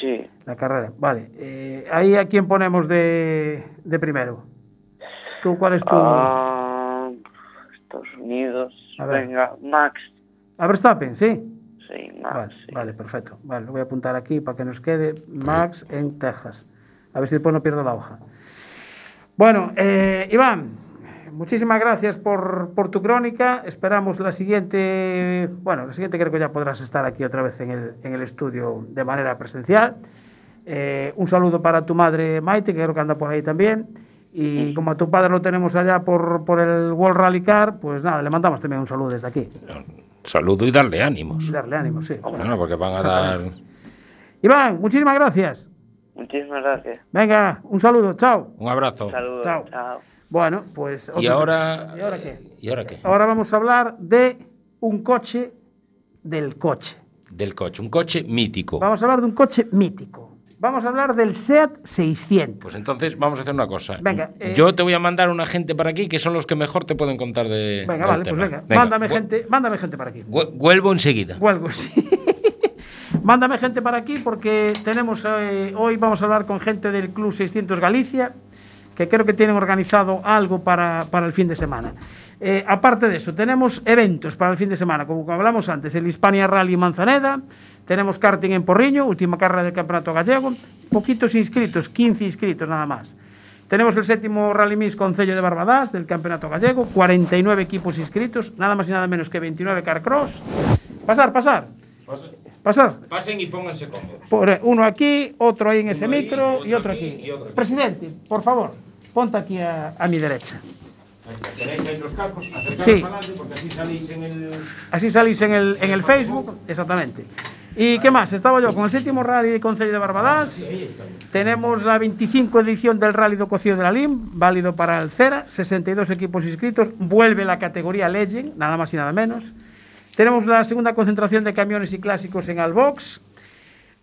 sí La carrera, vale. Eh, ahí a quién ponemos de, de primero. ¿Tú cuál es tu...? Ah, Estados Unidos A ver. venga Max A Verstappen, sí. sí sí, Max. Vale, sí. vale, perfecto. Vale, lo voy a apuntar aquí para que nos quede. Max en Texas. A ver si después no pierdo la hoja. Bueno, eh, Iván, muchísimas gracias por, por tu crónica. Esperamos la siguiente. Bueno, la siguiente creo que ya podrás estar aquí otra vez en el, en el estudio de manera presencial. Eh, un saludo para tu madre Maite, que creo que anda por ahí también. Y como a tu padre lo tenemos allá por, por el World Rally Car, pues nada, le mandamos también un saludo desde aquí. Saludo y darle ánimos. Darle ánimo, sí. Bueno, porque van a dar. Iván, muchísimas gracias. Muchísimas gracias. Venga, un saludo, chao. Un abrazo. Saludos. Chao. Chao. Bueno, pues... Y ahora. ¿Y ahora qué? ¿Y ahora qué? Ahora vamos a hablar de un coche del coche. Del coche. Un coche mítico. Vamos a hablar de un coche mítico. Vamos a hablar del SEAT 600. Pues entonces vamos a hacer una cosa. Venga, eh, Yo te voy a mandar una gente para aquí que son los que mejor te pueden contar de. venga, del vale, tema. pues venga. Venga, mándame, gente, mándame gente para aquí. vu- Vuelvo enseguida. Huelgo, sí. Mándame gente para aquí porque tenemos eh, hoy vamos a hablar con gente del Club 600 Galicia que creo que tienen organizado algo para, para el fin de semana. Eh, aparte de eso, tenemos eventos para el fin de semana, como hablamos antes, el Hispania Rally Manzaneda, tenemos karting en Porriño, última carrera del Campeonato Gallego, poquitos inscritos, 15 inscritos nada más. Tenemos el séptimo Rally Mix Concello de Barbadas del Campeonato Gallego, 49 equipos inscritos, nada más y nada menos que 29 carcross. Pasar, pasar. Pasar. Pasen y pónganse cómodos. Eh, uno aquí, otro ahí en ese Uno ahí, micro y otro otro aquí aquí. y otro aquí. Presidente, por favor, ponte aquí a, a mi derecha. Tenéis ahí los cascos, acercaros Sí. para adelante porque así salís en el. Así salís en el, en el Facebook, exactamente. ¿Y qué más? Estaba yo con el séptimo Rally de Concello de Barbadas. Tenemos la 25 edición del Rally do Cocío de la LIM, válido para el CERA, 62 equipos inscritos. Vuelve la categoría Legend, nada más y nada menos. Tenemos la segunda concentración de camiones y clásicos en Albox.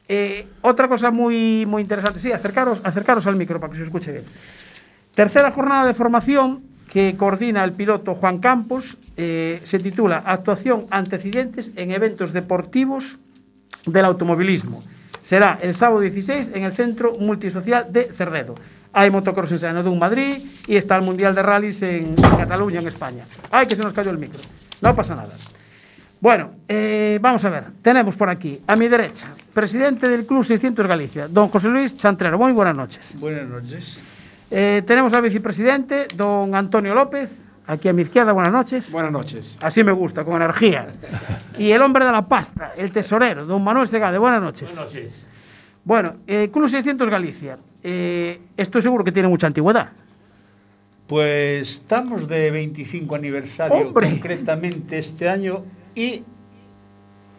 Eh, otra cosa muy, muy interesante, sí, acercaros, acercaros al micro para que se escuche bien. Tercera jornada de formación que coordina el piloto Juan Campos eh, se titula Actuación ante accidentes en eventos deportivos del automovilismo. Será el sábado 16 en el Centro Multisocial de Cerredo. Hay motocross en Sanadú, Madrid, y está el Mundial de Rallys en, en Cataluña, en España. Ay, que se nos cayó el micro. No pasa nada. Bueno, eh, vamos a ver. Tenemos por aquí, a mi derecha, presidente del Club 600 Galicia, don José Luis Chantrero. Muy buenas noches. Buenas noches. Eh, tenemos al vicepresidente, don Antonio López, aquí a mi izquierda. Buenas noches. Buenas noches. Así me gusta, con energía. Y el hombre de la pasta, el tesorero, don Manuel Segade. Buenas noches. Buenas noches. Bueno, eh, Club 600 Galicia. Eh, estoy seguro que tiene mucha antigüedad. Pues estamos de 25 aniversario ¡Hombre! concretamente este año y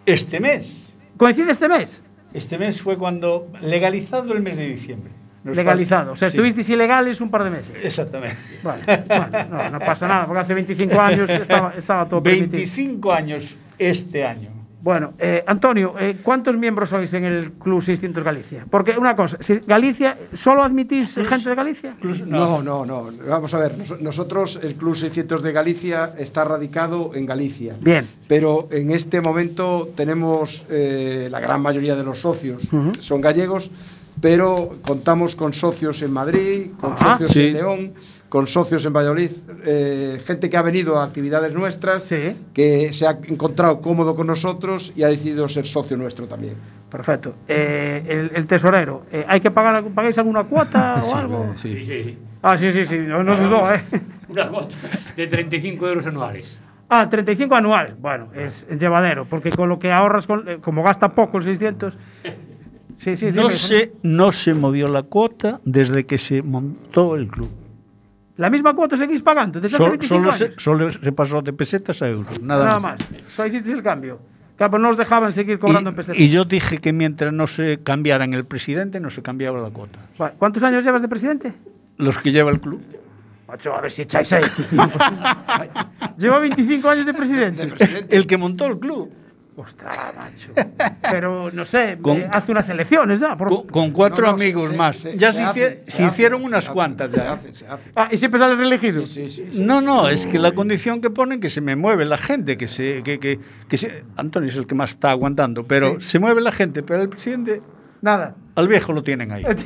este mes. ¿Coincide este mes? Este mes fue cuando legalizado el mes de diciembre. Legalizado. O sea, Sí. estuvisteis ilegales un par de meses. Exactamente. Vale, bueno, no, no pasa nada, porque hace 25 años estaba, estaba todo permitido. 25 años este año. Bueno, eh, Antonio, eh, ¿cuántos miembros sois en el Club 600 Galicia? Porque una cosa, si Galicia, ¿solo admitís gente de Galicia? No, no, no. Vamos a ver, nos- nosotros, el Club 600 de Galicia, está radicado en Galicia. Bien. Pero en este momento tenemos eh, la gran mayoría de los socios Ujú. son gallegos, pero contamos con socios en Madrid, con Ah, socios sí. en León, con socios en Valladolid, eh, gente que ha venido a actividades nuestras, Sí. que se ha encontrado cómodo con nosotros y ha decidido ser socio nuestro también. Perfecto. Eh, el, el tesorero, eh, ¿hay que pagar, pagáis alguna cuota o algo? Sí, sí, sí. Ah, sí, sí, sí, no, no dudó, ¿eh? Una cuota de 35 euros anuales. Ah, 35 anual. Bueno, es llevadero, porque con lo que ahorras, con- como gasta poco el 600... Sí, sí, No dime, se, no se movió la cuota desde que se montó el club. ¿La misma cuota seguís pagando desde hace Sol- 25 solo, años? se, solo se pasó de pesetas a euros, nada, Nada más. más. Solo hicisteis el cambio. Claro, pero no os dejaban seguir cobrando en pesetas. Y, y yo dije que mientras no se cambiaran el presidente, no se cambiaba la cuota. Vale, ¿Cuántos años llevas de presidente? Los que lleva el club. Macho, a ver si echáis ahí. Lleva 25 años de presidente. El que montó el club. Ostras, macho. Pero no sé, Con- eh, hace unas elecciones ya. por- Con, con cuatro No, no, se- amigos se- más. se- ya se se, hace, se hace, hicieron se unas hace, cuantas Se ya. hace, se hace. Ah, y siempre sale reelegido. Sí, sí, sí. No, no, es que la condición que ponen que se me mueve la gente, que se, que, que, que se, Antonio es el que más está aguantando, pero Sí. se mueve la gente, pero el presidente, Nada. al viejo lo tienen ahí.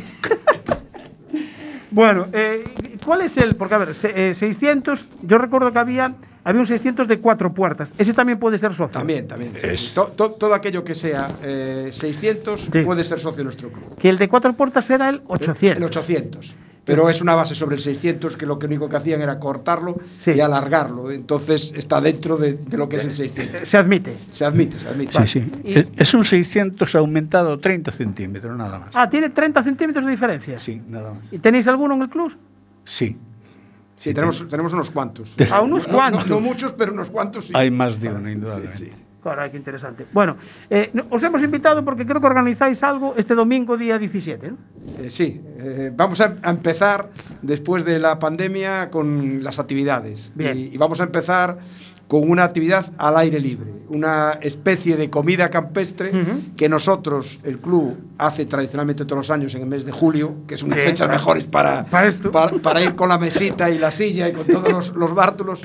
Bueno, eh, ¿cuál es el? Porque, a ver, se- eh, 600, yo recuerdo que había había un 600 de cuatro puertas. Ese también puede ser socio. También, también. sí. To- to- todo aquello que sea eh, 600 Sí. puede ser socio de nuestro club. Que el de cuatro puertas era el 800. El 800. Pero es una base sobre el 600 que lo que único que hacían era cortarlo Sí. y alargarlo. Entonces está dentro de, de lo que es el 600. Se admite. Se admite, se admite. Sí, sí. Es- Es un 600 aumentado 30 centímetros, nada más. Ah, tiene 30 centímetros de diferencia. Sí, nada más. ¿Y tenéis alguno en el club? Sí. Sí, tenemos, tenemos unos cuantos. A unos No- cuantos. No, no muchos, pero unos cuantos sí. Hay más de uno, indudablemente. Sí, sí. Caray, qué interesante. Bueno, eh, os hemos invitado porque creo que organizáis algo este domingo, día 17. ¿no? Eh, sí, eh, vamos a, a empezar después de la pandemia con las actividades. Bien. Y, y vamos a empezar con una actividad al aire libre, una especie de comida campestre Ujú. que nosotros, el club, hace tradicionalmente todos los años en el mes de julio, que es unas Sí, fechas claro. mejores para, Para para, para ir con la mesita y la silla y con todos los, los bártulos.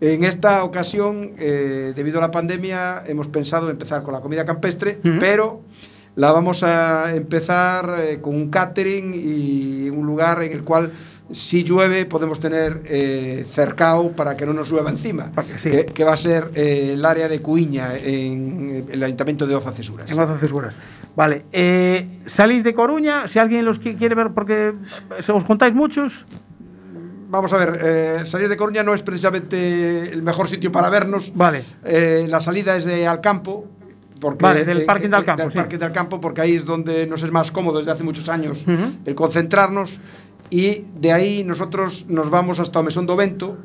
En esta ocasión, eh, debido a la pandemia, hemos pensado empezar con la comida campestre, Ujú. pero la vamos a empezar eh, con un catering y un lugar en el cual si llueve podemos tener eh, cercao para que no nos llueva encima, sí. que, que va a ser eh, el área de Cuiña en el Ayuntamiento de Oza Cesuras. En Oza Cesuras. Vale. eh, ¿Salís de Coruña? Si alguien los qui- quiere ver, porque eh, os contáis muchos. Vamos a ver, eh, salir de Coruña no es precisamente el mejor sitio para vernos. Vale. Eh, la salida es de Alcampo. Porque, Vale, del parking de Alcampo, Del sí. parking de Alcampo, porque ahí es donde nos es más cómodo desde hace muchos años Ujú. el concentrarnos. Y de ahí nosotros nos vamos hasta Mesón do Vento,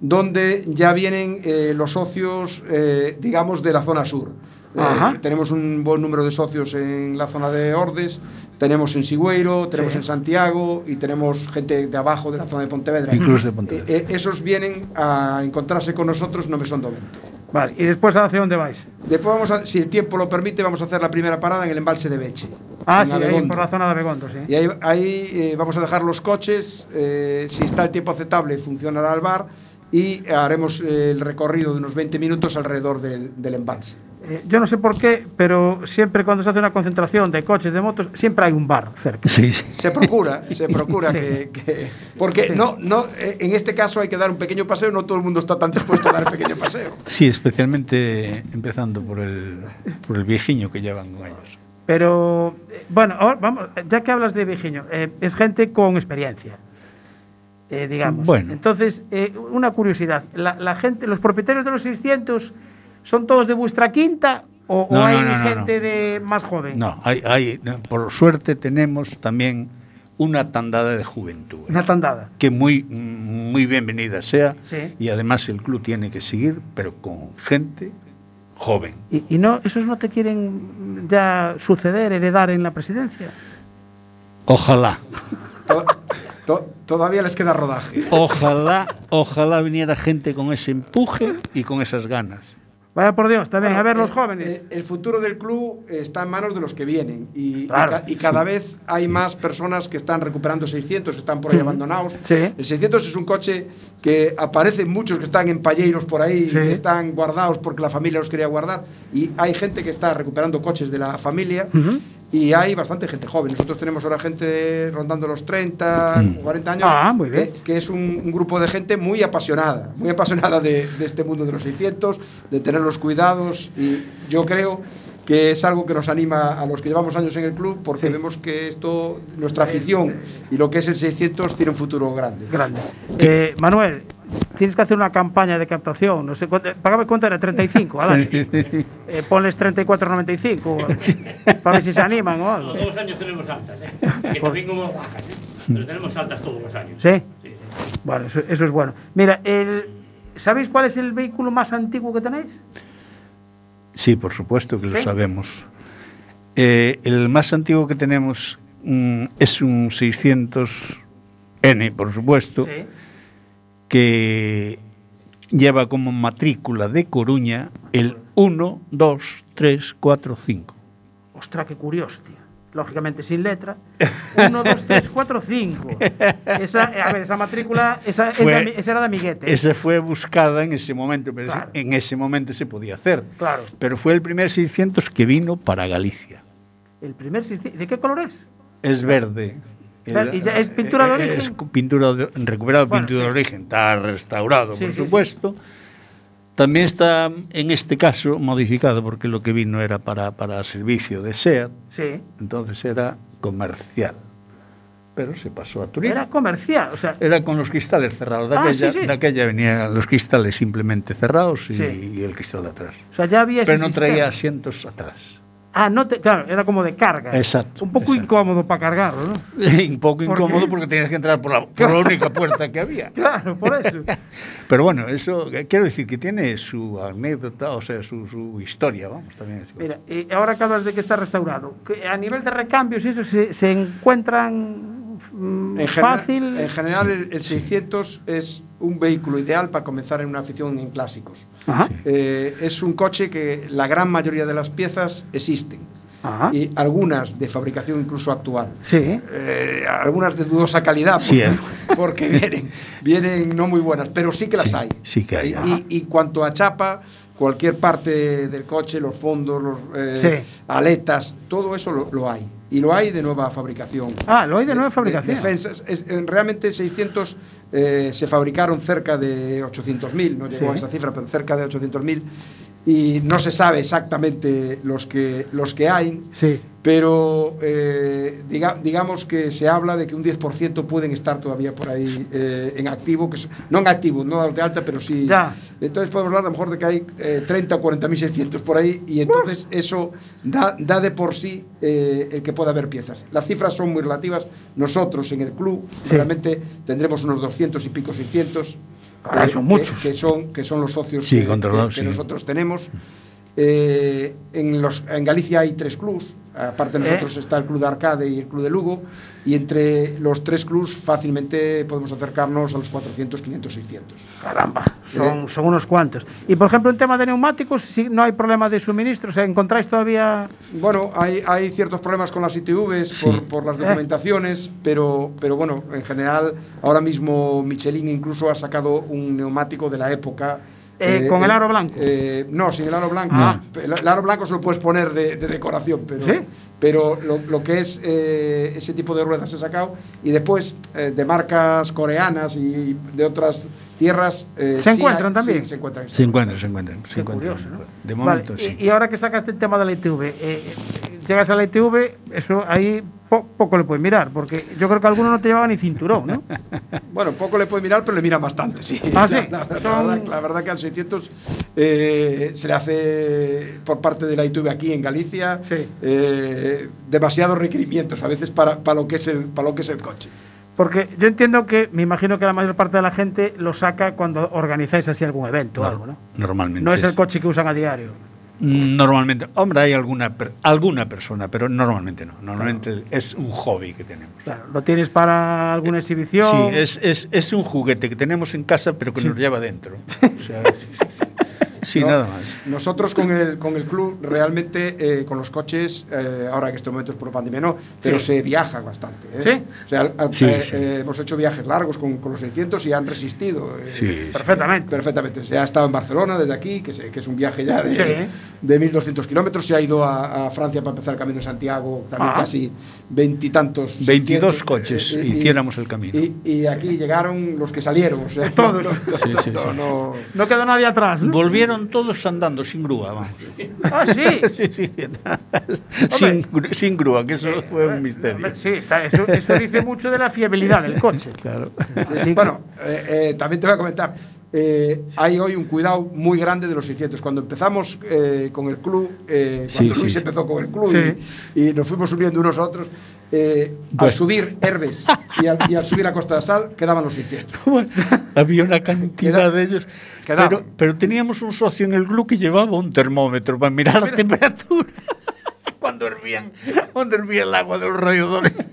donde ya vienen eh, los socios, eh, digamos, de la zona sur. Eh, tenemos un buen número de socios en la zona de Ordes, tenemos en Sigüeiro, tenemos Sí. en Santiago y tenemos gente de abajo de la zona de Pontevedra. Incluso de Pontevedra. Eh, eh, esos vienen a encontrarse con nosotros no Mesón do Vento. Vale. ¿Y después hacia dónde vais? Después vamos a, si el tiempo lo permite, vamos a hacer la primera parada en el embalse de Beche. Ah, sí, ahí Abegondo. por la zona de Begondo, sí. Y ahí, ahí, eh, vamos a dejar los coches, eh, si está el tiempo aceptable funcionará el bar y haremos eh, el recorrido de unos 20 minutos alrededor del, del embalse. Eh, yo no sé por qué, pero siempre cuando se hace una concentración de coches, de motos, siempre hay un bar cerca. Sí, sí. Se procura, se procura Sí. que, que- Porque Sí. no, no, eh, en este caso hay que dar un pequeño paseo, no todo el mundo está tan dispuesto a dar el pequeño paseo. Sí, especialmente empezando por el, por el viejiño que llevan con ellos. Pero, eh, bueno, ahora vamos, ya que hablas de Vigiño, eh, es gente con experiencia, eh, digamos. Bueno. Entonces, eh, una curiosidad, la, la gente, los propietarios de los 600, ¿son todos de vuestra quinta o, No, hay no, no, gente no. de más joven? No, hay, hay, por suerte tenemos también una tandada de juventud. ¿eh? Una tandada. que muy, muy bienvenida sea Sí. y además el club tiene que seguir, pero con gente joven. ¿Y, y no, esos no te quieren ya suceder, heredar en la presidencia? Ojalá, To- to- todavía les queda rodaje. ojalá, ojalá viniera gente con ese empuje y con esas ganas. Vaya por Dios, también, a ver los Eh, jóvenes. eh, el futuro del club está en manos de los que vienen y, Claro. cada vez hay más personas que están recuperando 600, que están por ahí abandonados. Sí. El 600 es un coche que aparecen muchos que están en palleiros por ahí, Sí. que están guardados porque la familia los quería guardar y hay gente que está recuperando coches de la familia. Ujú. Y hay bastante gente joven. Nosotros tenemos ahora gente rondando los 30, 40 años. Ah, muy bien. que- que es un, un grupo de gente muy apasionada, muy apasionada de, de este mundo de los 600, de tener los cuidados y yo creo que es algo que nos anima a los que llevamos años en el club porque Sí. vemos que esto, nuestra afición y lo que es el 600 tiene un futuro grande. Grande. Eh, Manuel, tienes que hacer una campaña de captación. No sé cuánto, págame cuánto era, 35 al año. Eh, ponles 34,95 para ver si se animan o algo. Todos los años tenemos altas, ¿eh? Que también como bajas, ¿eh? Pero tenemos altas todos los años. ¿Sí? Sí, sí. Bueno, eso, eso es bueno. Mira, el, ¿sabéis cuál es el vehículo más antiguo que tenéis? Sí, por supuesto que lo sabemos. Eh, el más antiguo que tenemos mm, es un 600N, por supuesto, Sí. que lleva como matrícula de Coruña el 1, 2, 3, 4, 5. Ostras, qué curioso, tío. Lógicamente sin letra. 1, 2, 3, 4, 5. Esa, eh, a ver, esa matrícula, esa, es Fue- esa era de amiguete. Esa fue buscada en ese momento, pero Claro. en ese momento se podía hacer. Claro. Pero fue el primer 600 que vino para Galicia. El primer sisti- ¿De qué color es? Es verde. Claro, ¿y ya es pintura de eh, origen? Es pintura de- recuperado Bueno, pintura sí. de origen. Está restaurado, Sí, por sí. supuesto. También está, en este caso, modificado porque lo que vino era para, para servicio de SEAT, Sí. entonces era comercial. Pero se pasó a turismo. Era comercial, o sea, Era con los cristales cerrados. De Ah, aquella, sí, sí. de aquella venían los cristales simplemente cerrados y, Sí. y el cristal de atrás. o sea, ya había Pero no traía asientos atrás. Ah, no te, claro, era como de carga. Exacto, Un poco incómodo para cargarlo, ¿no? Un poco ¿Por qué? incómodo porque tenías que entrar por la, por la única puerta que había. Claro, por eso. Pero bueno, eso eh, quiero decir que tiene su anécdota, o sea, su, su historia, vamos, también. Mira, y ahora que hablas de que está restaurado, a nivel de recambios y eso se, se encuentran mm, En, general- fácil. en general, el, el 600 es un vehículo ideal para comenzar en una afición en clásicos. Ajá. Eh, es un coche que la gran mayoría de las piezas existen. Ajá. Y algunas de fabricación incluso actual. Sí. Eh, algunas de dudosa calidad, Sí, porque, eh. porque vienen, vienen no muy buenas, pero sí que las Sí, hay. sí que hay, Y, ajá. y, y cuanto a chapa, cualquier parte del coche, los fondos, los eh, Sí. aletas, todo eso lo, lo hay. Y lo hay de nueva fabricación. Ah, lo hay de nueva fabricación. defensas. Es- realmente 600 eh, se fabricaron cerca de 800.000, no llegó Sí. a esa cifra, pero cerca de 800.000. Y no se sabe exactamente los que, los que hay, Sí. Pero eh, diga- digamos que se habla de que un 10% pueden estar todavía por ahí eh, en activo, que no en activo, no de alta, pero sí. Ya. Entonces podemos hablar a lo mejor de que hay eh, 30 o 40.600 por ahí, y entonces eso da, da de por sí eh, el que pueda haber piezas. Las cifras son muy relativas. Nosotros en el club Sí. realmente tendremos unos 200 y pico 600. Ah, eh, son que- muchos. Que, son, que son los socios Sí, que- que- que sí. nosotros tenemos. Eh, en, los, en Galicia hay tres clubs, aparte de Eh. nosotros está el Club de Arcade y el Club de Lugo, y entre los tres clubs fácilmente podemos acercarnos a los 400, 500, 600. Caramba, son, son unos cuantos. Y por ejemplo, en tema de neumáticos, si no hay problema de suministro, o sea, ¿encontráis todavía...? Bueno, hay, hay ciertos problemas con las ITVs Sí. por, por las Eh. documentaciones, pero, pero bueno, en general, ahora mismo Michelin incluso ha sacado un neumático de la época. Eh, ¿con el aro blanco? eh, no, sin el aro blanco. Ah. El, el aro blanco se lo puedes poner de, de decoración, pero, ¿Sí? pero lo, lo que es eh, ese tipo de ruedas se ha sacado. Y después, eh, de marcas coreanas y de otras tierras. eh, ¿Se encuentran también? Sí, se encuentran. Se encuentran, se encuentran. Se Qué encuentran. curioso, ¿no? De momento, y- sí. y, ahora que sacaste el tema de la ITV, eh, eh, llegas a la ITV, eso ahí po- poco le puedes mirar, porque yo creo que alguno no te llevaba ni cinturón, ¿no? Bueno, poco le puede mirar, pero le miran bastante, sí. Ah, sí. La, la- la Son- verdad, la verdad que al 600 eh, se le hace por parte de la ITV aquí en Galicia Sí. eh, demasiados requerimientos a veces para, para, lo que es el, para lo que es el coche. Porque yo entiendo que, me imagino que la mayor parte de la gente lo saca cuando organizáis así algún evento o algo, ¿no? Normalmente. No es el coche que usan a diario. Normalmente, hombre, hay alguna, alguna persona, pero normalmente no. Normalmente es un hobby que tenemos. Claro, lo tienes para alguna exhibición. Sí, es, es, es un juguete que tenemos en casa, pero que Sí. nos lleva dentro. O sea, sí, sí, sí. No, nada más. Nosotros con el, con el club realmente eh, con los coches, eh, ahora que este momento es por pandemia no, pero Sí. se viaja bastante. ¿eh? ¿Sí? O sea, al- Sí, eh, sí. eh, hemos hecho viajes largos con, con los 600 y han resistido. eh. Perfectamente. Perfectamente. Se ha estado en Barcelona desde aquí, que, se- que es un viaje ya de, Sí. de 1.200 kilómetros. Se ha ido a, a Francia para empezar el Camino de Santiago, también Ah. casi veintitantos. 22 cientos, coches eh, y- hiciéramos el camino. Y, y aquí llegaron los que salieron. O sea, Todos. no- no- Sí, sí, no- sí. no- No quedó nadie atrás. ¿no? Todos andando sin grúa. vamos. Ah, sí. Sí, sí. sin, sin grúa, que eso fue un misterio. Sí, está, eso, eso dice mucho de la fiabilidad del coche. Claro. Sí, bueno, eh, eh, también te voy a comentar. eh, hay hoy un cuidado muy grande de los 600. Cuando empezamos eh, con el club, eh, Sí, cuando sí, Luis sí. empezó con el club Sí. y, y nos fuimos subiendo unos a otros, eh, al Bueno. subir Herbes y al, y al subir a Costa de Sal quedaban los 600. Bueno, había una cantidad Queda- de ellos. Quedaban. Pero, pero teníamos un socio en el club que llevaba un termómetro para mirar la temperatura. cuando hervían, cuando hervía el agua de los radiadores.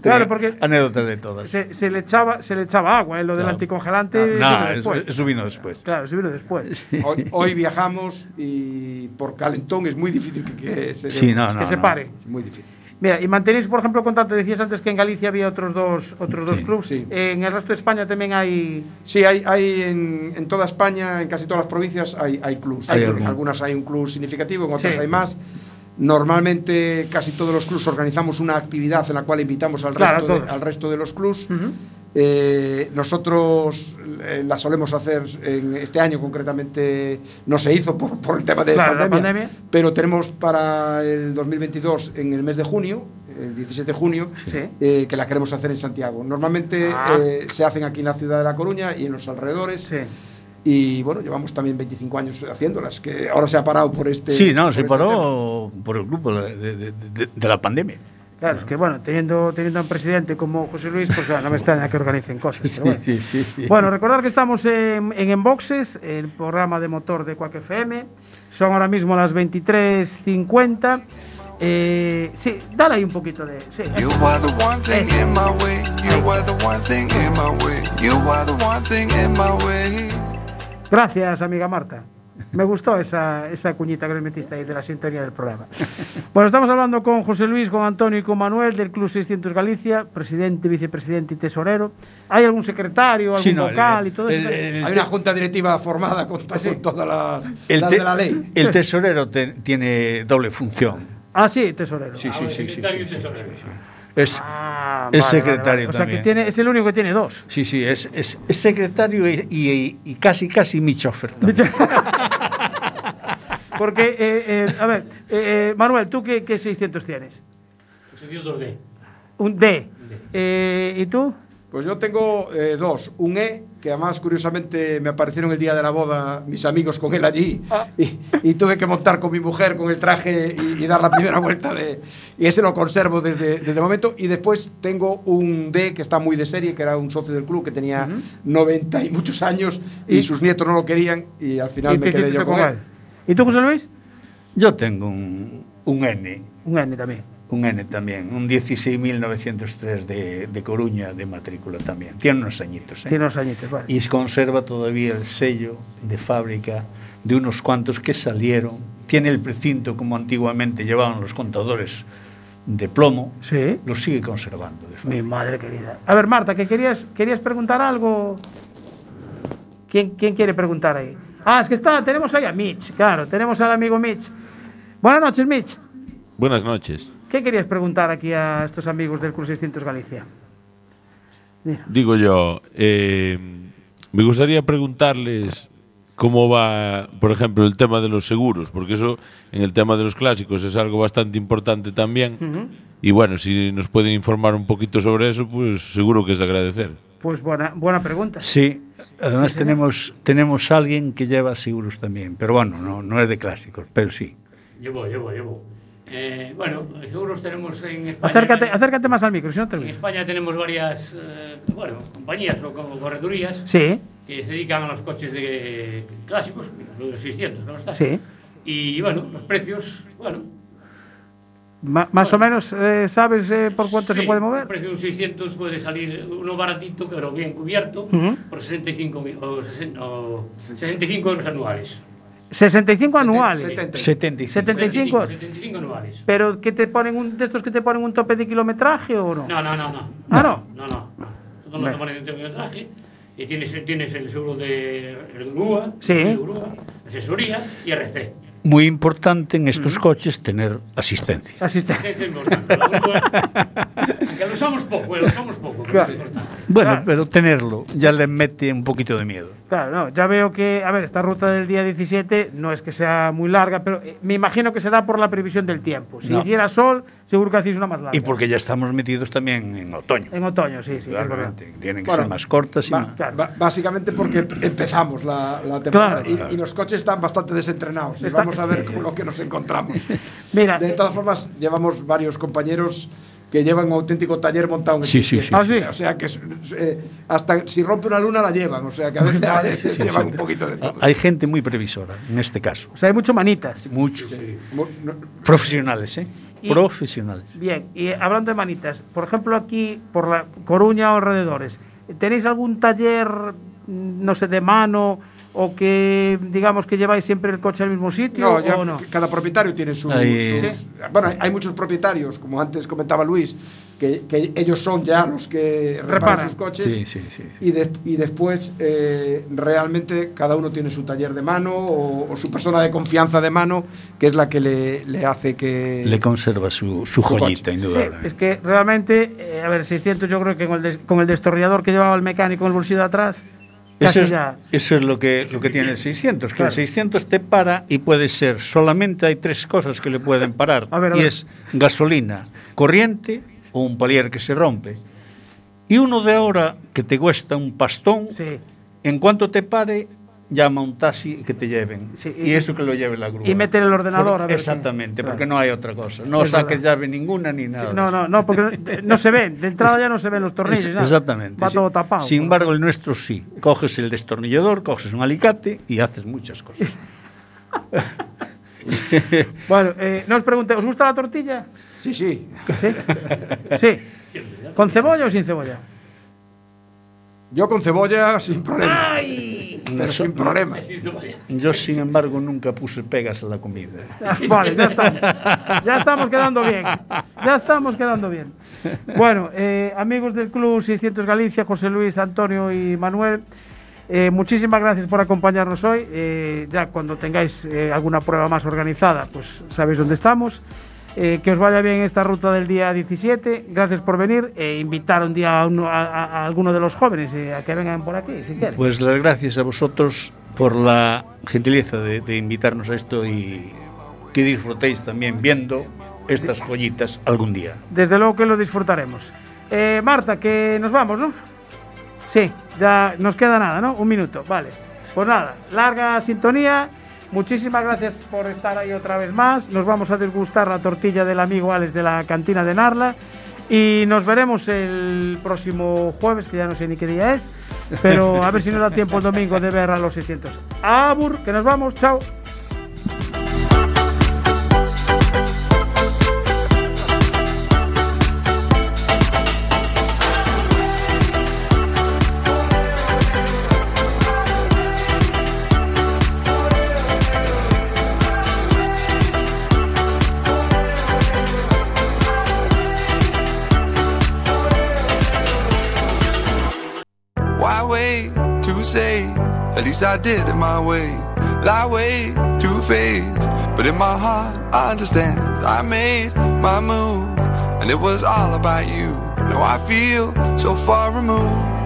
Claro, porque- Anécdotas de todas. Se, se le echaba, se le echaba agua, ¿eh? lo del anticongelante. Ah, no, eso, después. eso vino después. Claro, eso vino después. Hoy, hoy viajamos y por calentón es muy difícil que, que se, Sí, no, que no, se no. pare. Es muy difícil. Mira, y mantenéis, por ejemplo, contacto. Decías antes que en Galicia había otros dos, otros dos Sí, clubs. sí. En el resto de España también hay. Sí, hay, hay en, en toda España, en casi todas las provincias, hay, hay clubs. Hay algunas hay un club significativo, en otras Sí. hay más. Normalmente casi todos los clubs organizamos una actividad en la cual invitamos al, Claro, resto, de, al resto de los clubs. Ujú. Eh, nosotros eh, la solemos hacer en este año concretamente no se hizo por, por el tema de Claro, la pandemia, pandemia. pero tenemos para el 2022 en el mes de junio el 17 de junio Sí. eh, que la queremos hacer en Santiago normalmente Ah. eh, se hacen aquí en la ciudad de La Coruña y en los alrededores y bueno llevamos también 25 años haciéndolas que ahora se ha parado por este Sí, no, se este tema. paró por el grupo de, de- de- de- de la pandemia. Claro, es que bueno, teniendo, teniendo a un presidente como José Luis, pues claro, no me extraña que organicen cosas. pero bueno. Sí, sí, sí. Bueno, recordar que estamos en, en Enboxes, el programa de motor de Quack FM. Son ahora mismo las 23.50. Eh, sí, dale ahí un poquito de... Sí, You are the one thing in my way. You are the one thing in my way. You are the one thing in my way. Gracias, amiga Marta. Me gustó esa, esa cuñita que le metiste ahí de la sintonía del programa. Bueno, estamos hablando con José Luis, con Antonio y con Manuel del Club 600 Galicia, presidente, vicepresidente y tesorero. ¿Hay algún secretario, algún Sí, no, el- vocal y todo eso? el- hay una junta directiva formada con, to- Ah, con todas las, El, las te- de la ley el tesorero te- tiene doble función. Ah, sí, tesorero. Sí, sí, sí, sí, secretario sí, Es, Ah, es vale, secretario vale. O sea, también. que tiene, es el único que tiene dos. Sí, sí, es, es, es secretario y, y- y casi, casi mi chofer. Porque, eh, eh, a ver, eh, eh, Manuel, ¿tú qué, qué 600 tienes? Pues dio 2D. Un D. Eh, ¿Y tú? Pues yo tengo eh, dos. Un E, que además curiosamente me aparecieron el día de la boda mis amigos con él allí. Y, y tuve que montar con mi mujer con el traje y, y dar la primera vuelta de... Y ese lo conservo desde, desde el momento. Y después tengo un D que está muy de serie, que era un socio del club que tenía 90 y muchos años y, Y- sus nietos no lo querían y al final ¿Y me quedé yo con con él? él. ¿Y tú, José Luis? Yo tengo un, un N, Un N también. Un N también, un 16.903 de, de Coruña de matrícula también. Tiene unos añitos, ¿eh? Tiene unos añitos, vale. Y conserva todavía el sello de fábrica de unos cuantos que salieron. Tiene el precinto como antiguamente llevaban los contadores de plomo. Sí. Lo sigue conservando. de. Mi madre querida. A ver, Marta, que querías, querías preguntar algo. ¿Quién, ¿Quién quiere preguntar ahí? Ah, es que está, tenemos ahí a Mitch, claro, tenemos al amigo Mitch. Buenas noches, Mitch. Buenas noches. ¿Qué querías preguntar aquí a estos amigos del Club 600 Galicia? Mira. Digo yo, eh, me gustaría preguntarles cómo va, por ejemplo, el tema de los seguros, porque eso en el tema de los clásicos es algo bastante importante también. Ujú. Y bueno, si nos pueden informar un poquito sobre eso, pues seguro que es de agradecer. Pues buena, buena pregunta. Sí, además Sí, tenemos, tenemos alguien que lleva seguros también, pero bueno, no, no es de clásicos, pero sí. Llevo, llevo, llevo. Eh, bueno, seguros tenemos en España. Acércate, acércate más al micro, si no te En. España tenemos varias eh, bueno, compañías o co- corredurías Sí. que se dedican a los coches de clásicos, los 600, ¿no está? Sí. Y bueno, los precios, bueno, Ma- más o menos, eh, ¿sabes eh, por cuánto se sí, puede El mover? precio de un 600 puede salir uno baratito, pero bien cubierto, Ujú. por 65, mi- o 60 o 65 euros anuales. 65 anuales. 75. 75. 75 anuales. Pero que te ponen un de estos que te ponen un tope de kilometraje o no? No, no, no, no. Ah, no. No, no. no. Todo Bueno. lo toman en el traje y tienes, tienes el seguro de el grúa, Sí. el grúa, asesoría y RC. Muy importante en estos coches tener asistencia. Asistente. Ese es importante. La grúa, aunque lo usamos poco, eh, lo usamos poco, pero Claro. es importante. Bueno, Claro. pero tenerlo ya le mete un poquito de miedo. Claro, no, ya veo que, a ver, esta ruta del día 17 no es que sea muy larga, pero eh, me imagino que será por la previsión del tiempo. Si No. hiciera sol, seguro que hacéis una más larga. Y porque ya estamos metidos también en otoño. En otoño, sí, sí. Claramente. Tienen que Bueno, ser más cortas y más. ba- básicamente porque empezamos la, la temporada Claro. y, y los coches están bastante desentrenados. Y Está- vamos a ver con lo que nos encontramos. Mira, De todas formas, llevamos varios compañeros que llevan un auténtico taller montado en el Sí, sí, 600. sí, sí. O sea que eh, hasta si rompe una luna la llevan. O sea que a veces, llevan un poquito de todo. Hay gente muy previsora en este caso. o sea, hay mucho manitas. Muchos. Profesionales, ¿eh? Y- Profesionales. Bien, y hablando de manitas, por ejemplo, aquí, por la Coruña o alrededores, ¿tenéis algún taller, mm, no sé, de mano o que digamos que lleváis siempre el coche al mismo sitio No, ya o no? cada propietario tiene su, Bueno, hay- hay muchos propietarios, como antes comentaba Luis, que, que ellos son ya los que reparan, Reparan. sus coches. Sí, sí, sí. Y, de- y después, eh, realmente, cada uno tiene su taller de mano o, o su persona de confianza de mano, que es la que le, le hace que. Le conserva su, su joyita, Sí, indudablemente. es que realmente, eh, a ver, 600 yo creo que con el, des- con el destornillador que llevaba el mecánico en el bolsillo de atrás, Eso es, eso es lo que, lo que tiene el 600, que Claro. el 600 te para y puede ser, solamente hay tres cosas que le pueden parar, A ver, a y ver. es gasolina, corriente o un palier que se rompe. Y uno de ahora que te cuesta un pastón, en cuanto te pare, llama a un taxi que te lleven. y- y, eso que lo lleve la grúa. y meter el ordenador, Por- a ver exactamente, qué- porque claro. no hay otra cosa. No Es saques llave ninguna ni nada. No, no, no, porque no, no se ven, de entrada ya no se ven los tornillos. Es- nada. exactamente. Va Sí. todo tapado. Sin embargo, el nuestro sí. Coges el destornillador, coges un alicate y haces muchas cosas. Bueno, eh, no os pregunté, ¿os gusta la tortilla? Sí, sí. ¿Sí? Sí. ¿Con cebolla o sin cebolla? Yo con cebolla sin problema. Pero Eso- sin problema. Yo, sin embargo, nunca puse pegas a la comida. Ah, Vale, ya estamos. Ya estamos quedando bien. Ya estamos quedando bien. Bueno, eh, amigos del Club 600 Galicia, José Luis, Antonio y Manuel, eh, muchísimas gracias por acompañarnos hoy. Eh, ya cuando tengáis eh, alguna prueba más organizada, pues sabéis dónde estamos. Eh, que os vaya bien esta ruta del día 17. Gracias por venir e invitar un día a, uno- a- a- a alguno de los jóvenes eh, a que vengan por aquí, si quieren. Pues las gracias a vosotros por la gentileza de, de invitarnos a esto y que disfrutéis también viendo estas joyitas algún día. Desde luego que lo disfrutaremos. Eh, Marta, que nos vamos, ¿no? Sí, ya nos queda nada, ¿no? Un minuto, vale. Pues nada, larga sintonía. Muchísimas gracias por estar ahí otra vez más. Nos vamos a degustar la tortilla del amigo Alex de la cantina de Narla. Y nos veremos el próximo jueves, que ya no sé ni qué día es. Pero a ver si nos da tiempo el domingo de ver a los 600. Abur, que nos vamos, chao. At least I did it my way. Lie way too faced, but in my heart I understand. I made my move, and it was all about you. Now I feel so far removed.